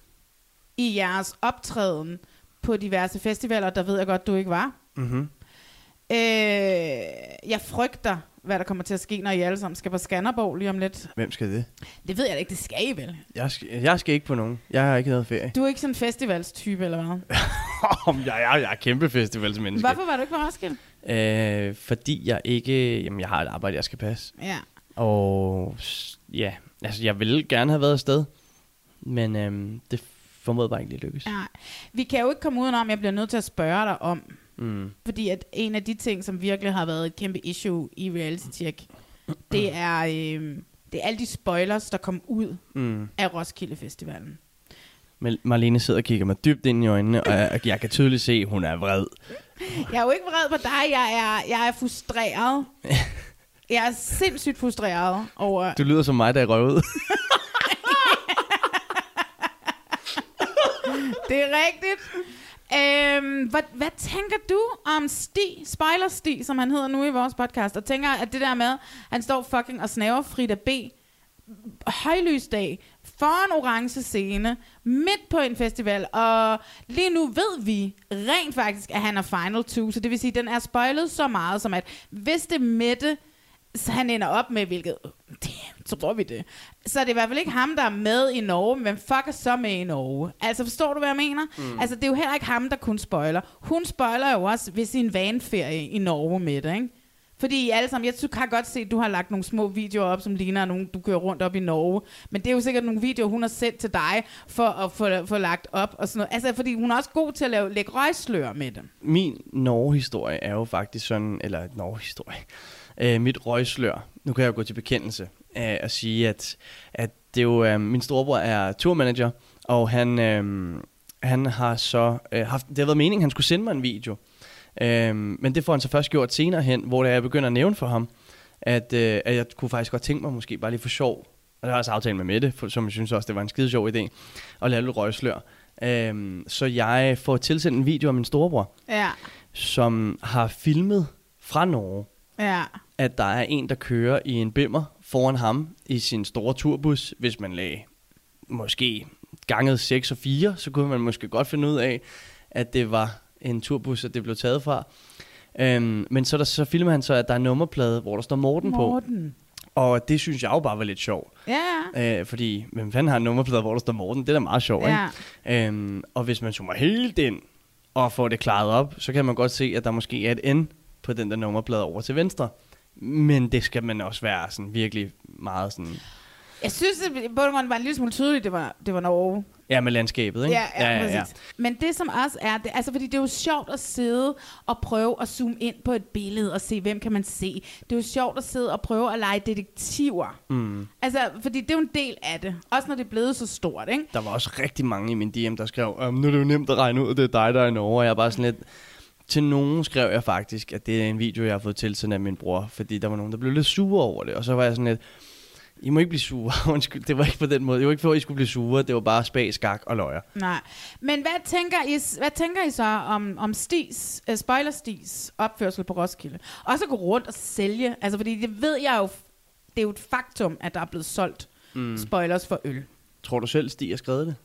i jeres optræden på diverse festivaler, der ved jeg godt, du ikke var. Mm-hmm. Øh, jeg frygter, hvad der kommer til at ske, når I alle sammen skal på Skanderborg lige om lidt. Hvem skal det? Det ved jeg da ikke, det skal I vel. Jeg skal, jeg skal ikke på nogen. Jeg har ikke noget ferie. Du er ikke sådan en festivalstype, eller hvad? Om jeg, jeg, jeg er kæmpe festivalsmenneske. Hvorfor var du ikke på Roskilde? Øh, fordi jeg ikke... Jamen, jeg har et arbejde, jeg skal passe. Ja. Og ja, altså jeg ville gerne have været afsted. Men øhm, det formåede bare ikke lige lykkes. Nej. Vi kan jo ikke komme udenom, jeg bliver nødt til at spørge dig om, Mm. fordi at en af de ting, som virkelig har været et kæmpe issue i reality check, det er, øh, det er alle de spoilers, der kom ud Mm. af Roskilde Festivalen. Men Marlene sidder og kigger mig dybt ind i øjnene, og jeg, jeg kan tydeligt se, at hun er vred. Jeg er jo ikke vred på dig, jeg er, jeg er frustreret. Jeg er sindssygt frustreret over... Du lyder som mig, der er røvet. Det er rigtigt. Øhm, hvad, hvad tænker du om Sti, Spejler Sti, som han hedder nu i vores podcast, og tænker, at det der med, at han står fucking og snaver Frida B. højlysdag foran orange scene, midt på en festival, og lige nu ved vi rent faktisk, at han er Final 2, så det vil sige, at den er spoilet så meget, som at hvis det Mette, så han ender op med, hvilket, så tror vi det, så er det i hvert fald ikke ham, der er med i Norge, men fuck er så med i Norge? Altså, forstår du, hvad jeg mener? Mm. Altså, det er jo heller ikke ham, der kun spoiler. Hun spoiler jo også ved sin vanferie i Norge med det, ikke? Fordi I alle sammen, jeg kan godt se, at du har lagt nogle små videoer op, som ligner nogen, du kører rundt op i Norge. Men det er jo sikkert nogle videoer, hun har sendt til dig, for at få, få lagt op og sådan noget. Altså, fordi hun er også god til at lave, lægge røgslør med det. Min Norge-historie er jo faktisk sådan, eller Norge-historie, øh, mit røgslør. Nu kan jeg jo gå til bekendelse øh, og sige, at, at det jo, øh, min storebror er turmanager, og han, øh, han har så øh, haft, det har været meningen, at han skulle sende mig en video. Øh, men det får han så først gjort senere hen, hvor det jeg begynder at nævne for ham, at, øh, at jeg kunne faktisk godt tænke mig måske bare lige for sjov, og jeg har også aftalt med Mette, for, som jeg synes også, det var en skide sjov idé, at lave lidt røgslør. Øhm, så jeg får tilsendt en video af min storebror, Ja, som har filmet fra Norge, ja. at der er en, der kører i en bimmer foran ham i sin store turbus. Hvis man lagde måske ganget 6 og 4, så kunne man måske godt finde ud af, at det var en turbus, at det blev taget fra. Øhm, men så, der, så filmer han så, at der er nummerplade, hvor der står Morten, på. Morten. Og det synes jeg jo bare var lidt sjovt. Ja. Øh, fordi, hvem fanden har en nummerplade, hvor der står Morten? Det er da meget sjovt, Ja. ikke? Øhm, og hvis man zoomer helt ind og får det klaret op, så kan man godt se, at der måske er et N på den der nummerplade over til venstre. Men det skal man også være sådan virkelig meget sådan... Jeg synes, at grund var en lille smule tydeligt, det var, det var Norge. Ja, med landskabet, ikke? Ja, ja, ja, præcis. Men det som også er, det, altså fordi det er jo sjovt at sidde og prøve at zoome ind på et billede og se, hvem kan man se. Det er jo sjovt at sidde og prøve at lege detektiver. Mm. Altså, fordi det er jo en del af det. Også når det er blevet så stort, ikke? Der var også rigtig mange i min DM, der skrev, um, nu er det jo nemt at regne ud, det er dig, der er i Norge. Og jeg er bare sådan lidt... Til nogen skrev jeg faktisk, at det er en video, jeg har fået tilsendt af min bror, fordi der var nogen, der blev lidt sure over det. Og så var jeg sådan lidt, I må ikke blive sure. Undskyld, det var ikke på den måde. Det var ikke for, at I skulle blive sure. Det var bare spag, skak og løjer. Nej. Men hvad tænker I, hvad tænker I så om, om Stis, uh, Spoiler Stis opførsel på Roskilde? Også at gå rundt og sælge. Altså, fordi det ved jeg jo, det er jo et faktum, at der er blevet solgt mm. spoilers for øl. Tror du selv, Stig har skrevet det?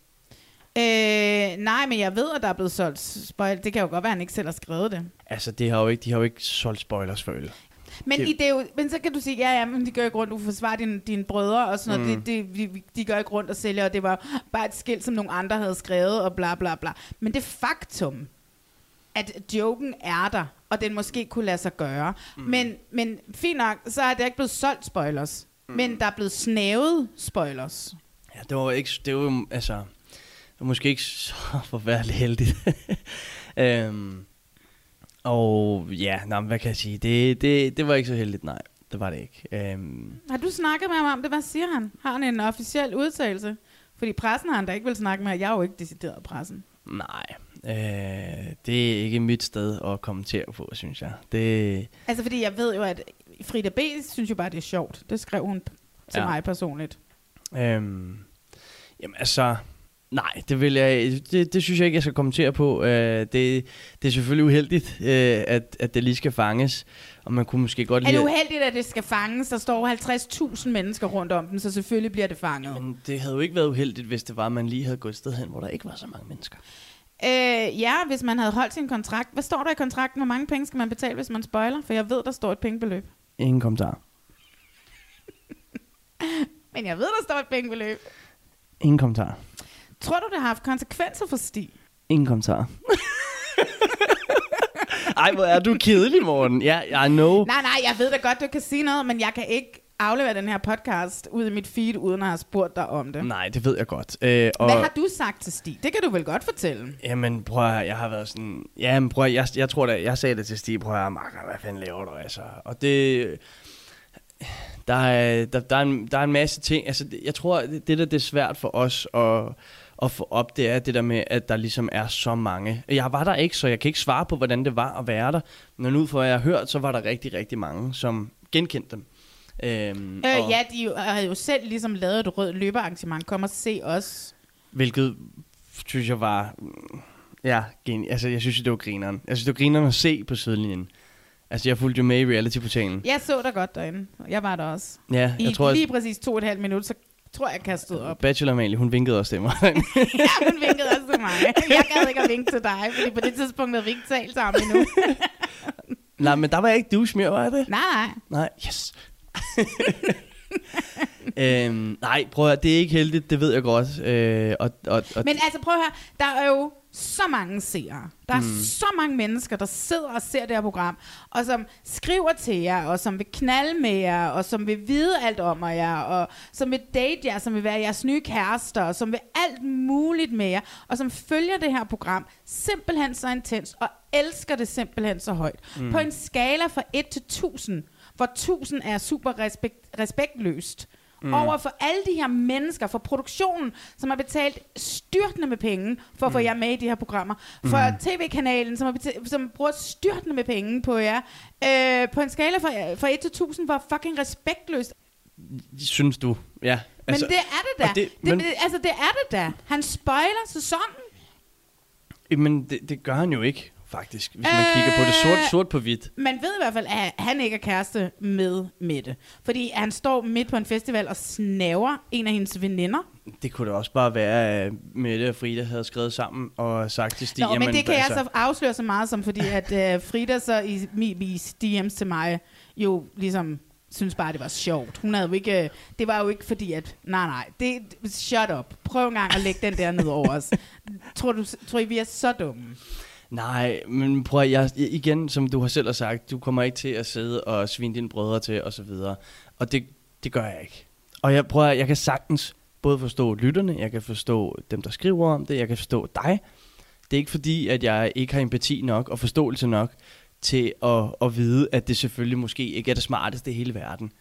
Øh, nej, men jeg ved, at der er blevet solgt spoil. Det kan jo godt være, at han ikke selv har skrevet det. Altså, det har jo ikke, de har jo ikke solgt spoilers for øl. Men, Det- i det er jo, men så kan du sige, ja, ja, men de gør ikke rundt, du forsvarer dine, dine brødre og sådan noget. Mm. Det, det, de, de gør ikke rundt og sælger, og det var bare et skilt, som nogle andre havde skrevet, og bla bla bla. Men det faktum, at joken er der, og den måske kunne lade sig gøre. Mm. Men, men fint nok, så er det ikke blevet solgt spoilers. Mm. Men der er blevet snævet spoilers. Ja, det var ikke, det var jo, altså, var måske ikke så forfærdeligt heldigt. øhm, og ja, men hvad kan jeg sige? Det, det, det var ikke så heldigt, nej. Det var det ikke. Øhm, Har du snakket med ham om det? Hvad siger han? Har han en officiel udtalelse? Fordi pressen har han da ikke vil snakke med. Jeg er jo ikke decideret pressen. nej, øh, det er ikke mit sted at kommentere på, synes jeg. Det, Altså, fordi jeg ved jo, at Frida B. synes jo bare, det er sjovt. Det skrev hun til ja. mig personligt. Øhm, jamen altså, nej, det vil jeg, det, det synes jeg ikke, jeg skal kommentere på. Øh, det, det er selvfølgelig uheldigt, øh, at, at det lige skal fanges, og man kunne måske godt Er lide... det uheldigt, at det skal fanges? Der står 50.000 mennesker rundt om den, så selvfølgelig bliver det fanget. Men det havde jo ikke været uheldigt, hvis det var, at man lige havde gået et sted hen, hvor der ikke var så mange mennesker. Øh, ja, hvis man havde holdt sin kontrakt. Hvad står der i kontrakten? Hvor mange penge skal man betale, hvis man spoiler? For jeg ved, der står et pengebeløb. Ingen kommentar. Men jeg ved, der står et pengebeløb. Ingen kommentar. Tror du, det har haft konsekvenser for Stig? Ingen kommentar. Ej, hvor er du kedelig, Morten. Ja, yeah, I know. Nej, nej, jeg ved da godt, du kan sige noget, men jeg kan ikke aflevere den her podcast ud i mit feed, uden at have spurgt dig om det. Nej, det ved jeg godt. Øh, og, Hvad har du sagt til Stig? Det kan du vel godt fortælle. Jamen, prøv at, jeg har været sådan... Jamen, prøv at, jeg, jeg tror da, jeg sagde det til Stig, prøv at Marker, hvad fanden laver du, altså? Og det... Der er, der, der, er en, der er en masse ting, altså jeg tror, det, det der det er svært for os at, at få op, det er det der med, at der ligesom er så mange. Jeg var der ikke, så jeg kan ikke svare på, hvordan det var at være der. Men ud fra hvad jeg har hørt, så var der rigtig, rigtig mange, som genkendte dem. Øhm, Øh, ja, de har jo selv ligesom lavet et rød løbearrangement. Kom og se os. Hvilket synes jeg var... Ja, gen- altså jeg synes, det var grineren. Jeg synes, det var grineren at se på sidelinjen. Altså jeg fulgte jo med i reality-portalen. Jeg så dig godt derinde. Jeg var der også. Ja, I jeg tror, lige at præcis to og et halvt minut, så tror jeg, kastede op. Bachelor Amalie, hun vinkede også til mig. ja, hun vinkede også til mig. Jeg gad ikke at vinke til dig, fordi på det tidspunkt havde vi ikke talt sammen endnu. Nej, men der var jeg ikke douche mere, var jeg det? nej, nej. Nej, yes. øhm, nej, prøv at høre, det er ikke heldigt, det ved jeg godt. Øh, og, og, og, Men altså, prøv at høre. Der er jo så mange seere. Der er mm. så mange mennesker, der sidder og ser det her program, og som skriver til jer, og som vil knalde med jer, og som vil vide alt om jer, og som vil date jer, som vil være jeres nye kærester, og som vil alt muligt med jer, og som følger det her program simpelthen så intens, og elsker det simpelthen så højt. Mm. På en skala fra 1 til 1000, hvor 1000 er super respekt, respektløst, mm. over for alle de her mennesker, for produktionen, som har betalt styrtende med penge for at få jer med i de her programmer, for mm. tv-kanalen, som, har betalt, som bruger styrtende med penge på jer, øh, på en skala fra, fra 1 til 1000, hvor fucking respektløst. synes du? Ja. Men det er det da. Det, det- men- det, altså, det er det da. Han spoiler sæsonen. Men det, det gør han jo ikke, faktisk. Hvis man kigger på det sort, Øh, sort på hvidt. Man ved i hvert fald, at han ikke er kæreste med Mette. Fordi han står midt på en festival og snaver en af hendes veninder. Det kunne da også bare være, at Mette og Frida havde skrevet sammen og sagt til Stig, Nå, men det kan jeg altså, så afsløre så meget som, fordi at uh, Frida så i Mibis DM's til mig jo ligesom synes bare, det var sjovt. Hun havde jo ikke, det var jo ikke fordi, at nej, nej, det, shut up. Prøv en gang at lægge den der ned over os. Tror, du, tror I, vi er så dumme? Nej, men prøv at, jeg, igen, som du har selv har sagt, du kommer ikke til at sidde og svine dine brødre til, og så videre. Og det, det gør jeg ikke. Og jeg prøver, jeg kan sagtens både forstå lytterne, jeg kan forstå dem, der skriver om det, jeg kan forstå dig. Det er ikke fordi, at jeg ikke har empati nok og forståelse nok til at, at vide, at det selvfølgelig måske ikke er det smarteste i hele verden.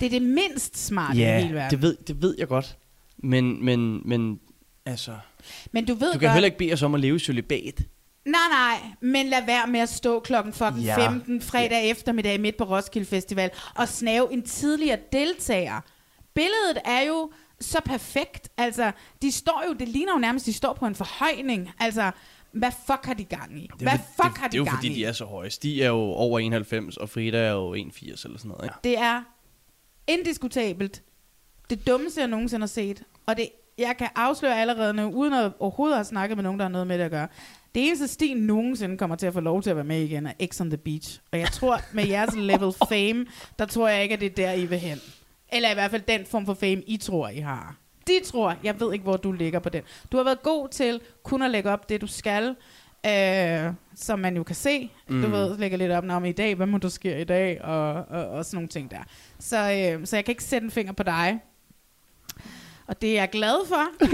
Det er det mindst smarte i hele verden. det ved, det ved jeg godt. Men, men, men altså, Men du ved du godt, kan heller ikke bede os om at leve i celibat. Nej, nej, men lad være med at stå klokken fucking Ja. 15 fredag eftermiddag midt på Roskilde Festival og snave en tidligere deltager. Billedet er jo så perfekt. Altså, de står jo, det ligner jo nærmest, de står på en forhøjning. Altså, hvad fuck har de gang i? Det Hvad jo- fuck det, har de Det er jo gang fordi, i? de er så høje. Stig er jo over 91, og Frida er jo 81 eller sådan noget. Ikke? Det er indiskutabelt det dummeste, jeg nogensinde har set. Og det, jeg kan afsløre allerede nu, uden at overhovedet have snakket med nogen, der har noget med det at gøre. Det eneste Sten nogensinde kommer til at få lov til at være med igen, er X on the Beach. Og jeg tror, med jeres level fame, der tror jeg ikke, at det er der, I vil hen. Eller i hvert fald den form for fame, I tror, I har. De tror, jeg ved ikke, hvor du ligger på den. Du har været god til kun at lægge op det, du skal. Øh, som man jo kan se. Mm. Du ved, lægger lidt op om i dag, hvad må du sker i dag, og, og, og sådan nogle ting der. Så, øh, så jeg kan ikke sætte en finger på dig. Og det er jeg glad for.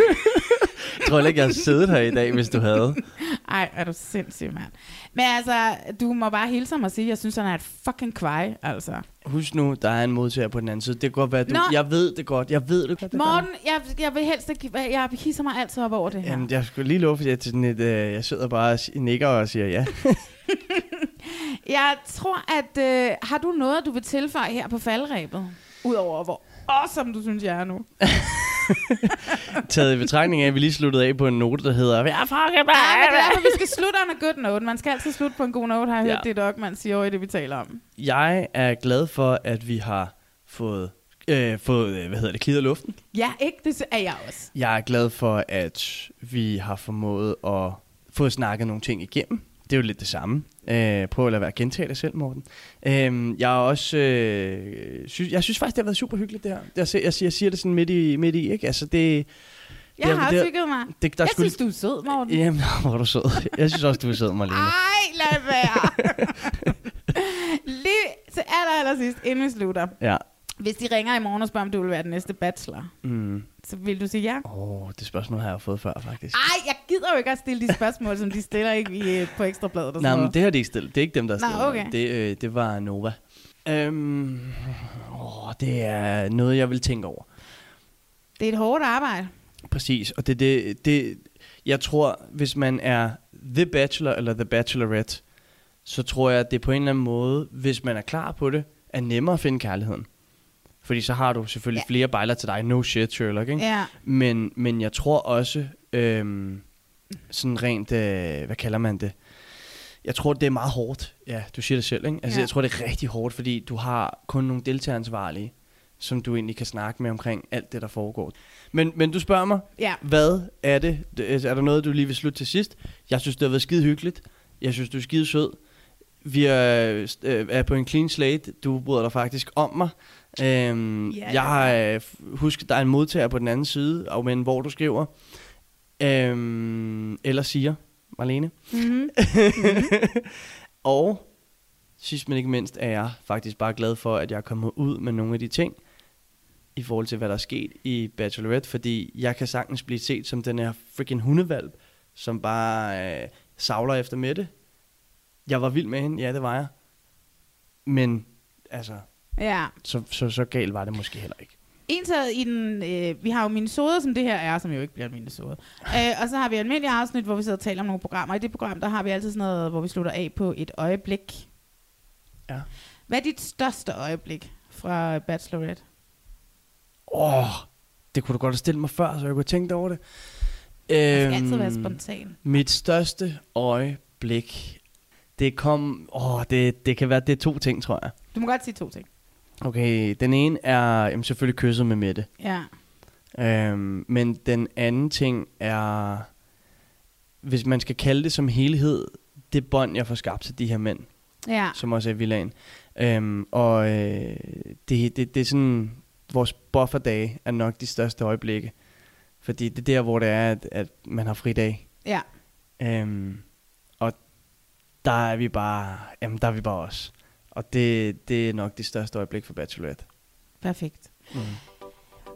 Jeg tror ikke, jeg havde siddet her i dag, hvis du havde. Ej, er du sindssyg, mand. Men altså, du må bare hilse ham og sige, at jeg synes, han er et fucking kvej, altså. Husk nu, der er en modtager på den anden side. Det kan godt være, du... Nå. Jeg ved det godt. Jeg ved det godt. Morten, jeg, jeg vil helst ikke, jeg hisser mig altid op over det her. Jamen, jeg skulle lige love, fordi jeg, til sådan et, øh, jeg sidder bare og nikker og siger ja. Jeg tror, at øh, har du noget, du vil tilføje her på faldrebet? Udover hvor awesome du synes, jeg er nu. Taget i betragtning af, at vi lige sluttede af på en note, der hedder... Jeg fucking Ja, men det er vi skal slutte on a good note. Man skal altid slutte på en god note, har jeg Ja. hørt det dog, man siger over i det, vi taler om. Jeg er glad for, at vi har fået, øh, fået øh, hvad hedder det, klidet luften. Ja, ikke? Det er jeg også. Jeg er glad for, at vi har formået at få snakket nogle ting igennem. Det er jo lidt det samme. Øh, prøv at lade være at gentage dig selv, Morten. Øh, jeg er også... Øh, synes, jeg synes faktisk, det har været super hyggeligt, det her. Jeg, siger- jeg, siger, jeg siger det sådan midt i, midt i ikke? Altså, det... Jeg Det har det er- hygget mig. det der jeg skulle- synes, du er sød, Morten. Jamen, hvor er du sød. Jeg synes også, du er sød, Marlene. Ej, lad være. Lige til aller, aller sidst, inden vi slutter. Ja. Hvis de ringer i morgen og spørger, om du vil være den næste bachelor, Mm. så vil du sige ja? Åh, oh, det spørgsmål har jeg fået før, faktisk. Ej, jeg gider jo ikke at stille de spørgsmål, som de stiller ikke i, på ekstrabladet. og Nej, men det har de ikke stillet. Det er ikke dem, der Nå, stillet. okay. Det, øh, det var Nova. Øhm, åh, det er noget, jeg vil tænke over. det er et hårdt arbejde. Præcis, og det, det, det, jeg tror, hvis man er The Bachelor eller The Bachelorette, så tror jeg, at det på en eller anden måde, hvis man er klar på det, er nemmere at finde kærligheden. Fordi så har du selvfølgelig ja. flere bejler til dig. No shit, Sherlock, ikke? Ja. Men, men jeg tror også, øhm, sådan rent, øh, hvad kalder man det? Jeg tror, det er meget hårdt. Ja, du siger det selv, ikke? Altså, Ja. ja. jeg tror, det er rigtig hårdt, fordi du har kun nogle deltageransvarlige, som du egentlig kan snakke med omkring alt det, der foregår. Men, men du spørger mig, Ja. hvad er det? Er der noget, du lige vil slutte til sidst? Jeg synes, det har været skide hyggeligt. Jeg synes, du er skide sød. Vi er, øh, er på en clean slate. Du bryder dig faktisk om mig. Øhm, Ja, jeg har øh, husket, der er en modtager på den anden side, og men hvor du skriver. Øhm, eller siger, Marlene. Mm-hmm. og sidst men ikke mindst er jeg faktisk bare glad for, at jeg er kommet ud med nogle af de ting, i forhold til, hvad der er sket i Bachelorette, fordi jeg kan sagtens blive set som den her freaking hundevalp, som bare øh, savler efter Mette. Jeg var vild med hende, ja, det var jeg. Men, altså, Ja. så, så, så galt var det måske heller ikke. En så i den, øh, vi har jo minisoder, som det her er, som jo ikke bliver en minisode. øh, og så har vi almindelige afsnit, hvor vi sidder og taler om nogle programmer. I det program, der har vi altid sådan noget, hvor vi slutter af på et øjeblik. Ja. Hvad er dit største øjeblik fra Bachelorette? Åh, oh, det kunne du godt have stillet mig før, så jeg kunne tænke over det. Jeg skal altid Øhm, være spontan. Mit største øjeblik, det kom... Åh, det, det kan være, det er to ting, tror jeg. Du må godt sige to ting. Okay, den ene er jamen, selvfølgelig kysset med Mette. Ja. Øhm, men den anden ting er, hvis man skal kalde det som helhed, det bånd, jeg får skabt til de her mænd, Ja. som også er i villagen. Øhm, og øh, det, det, det er sådan, vores bufferdage er nok de største øjeblikke. Fordi det er der, hvor det er, at, at man har fridag. Ja. Øhm, og der er vi bare, jamen der er vi bare os. Og det, det er nok det største øjeblik for Bachelorette. Perfekt. Mm.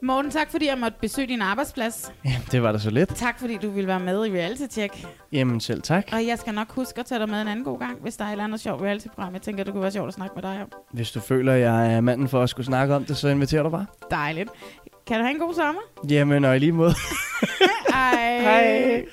Morten, tak fordi jeg måtte besøge din arbejdsplads. Jamen, det var da så lidt. Tak fordi du ville være med i Reality Check. Jamen selv tak. Og jeg skal nok huske at tage dig med en anden god gang, hvis der er et eller andet sjovt reality-program. Jeg tænker, det kunne være sjovt at snakke med dig om. Hvis du føler, at jeg er manden for at skulle snakke om det, så inviterer du bare. Dejligt. Kan du have en god sommer? Jamen, og i lige måde. Hej. Hej.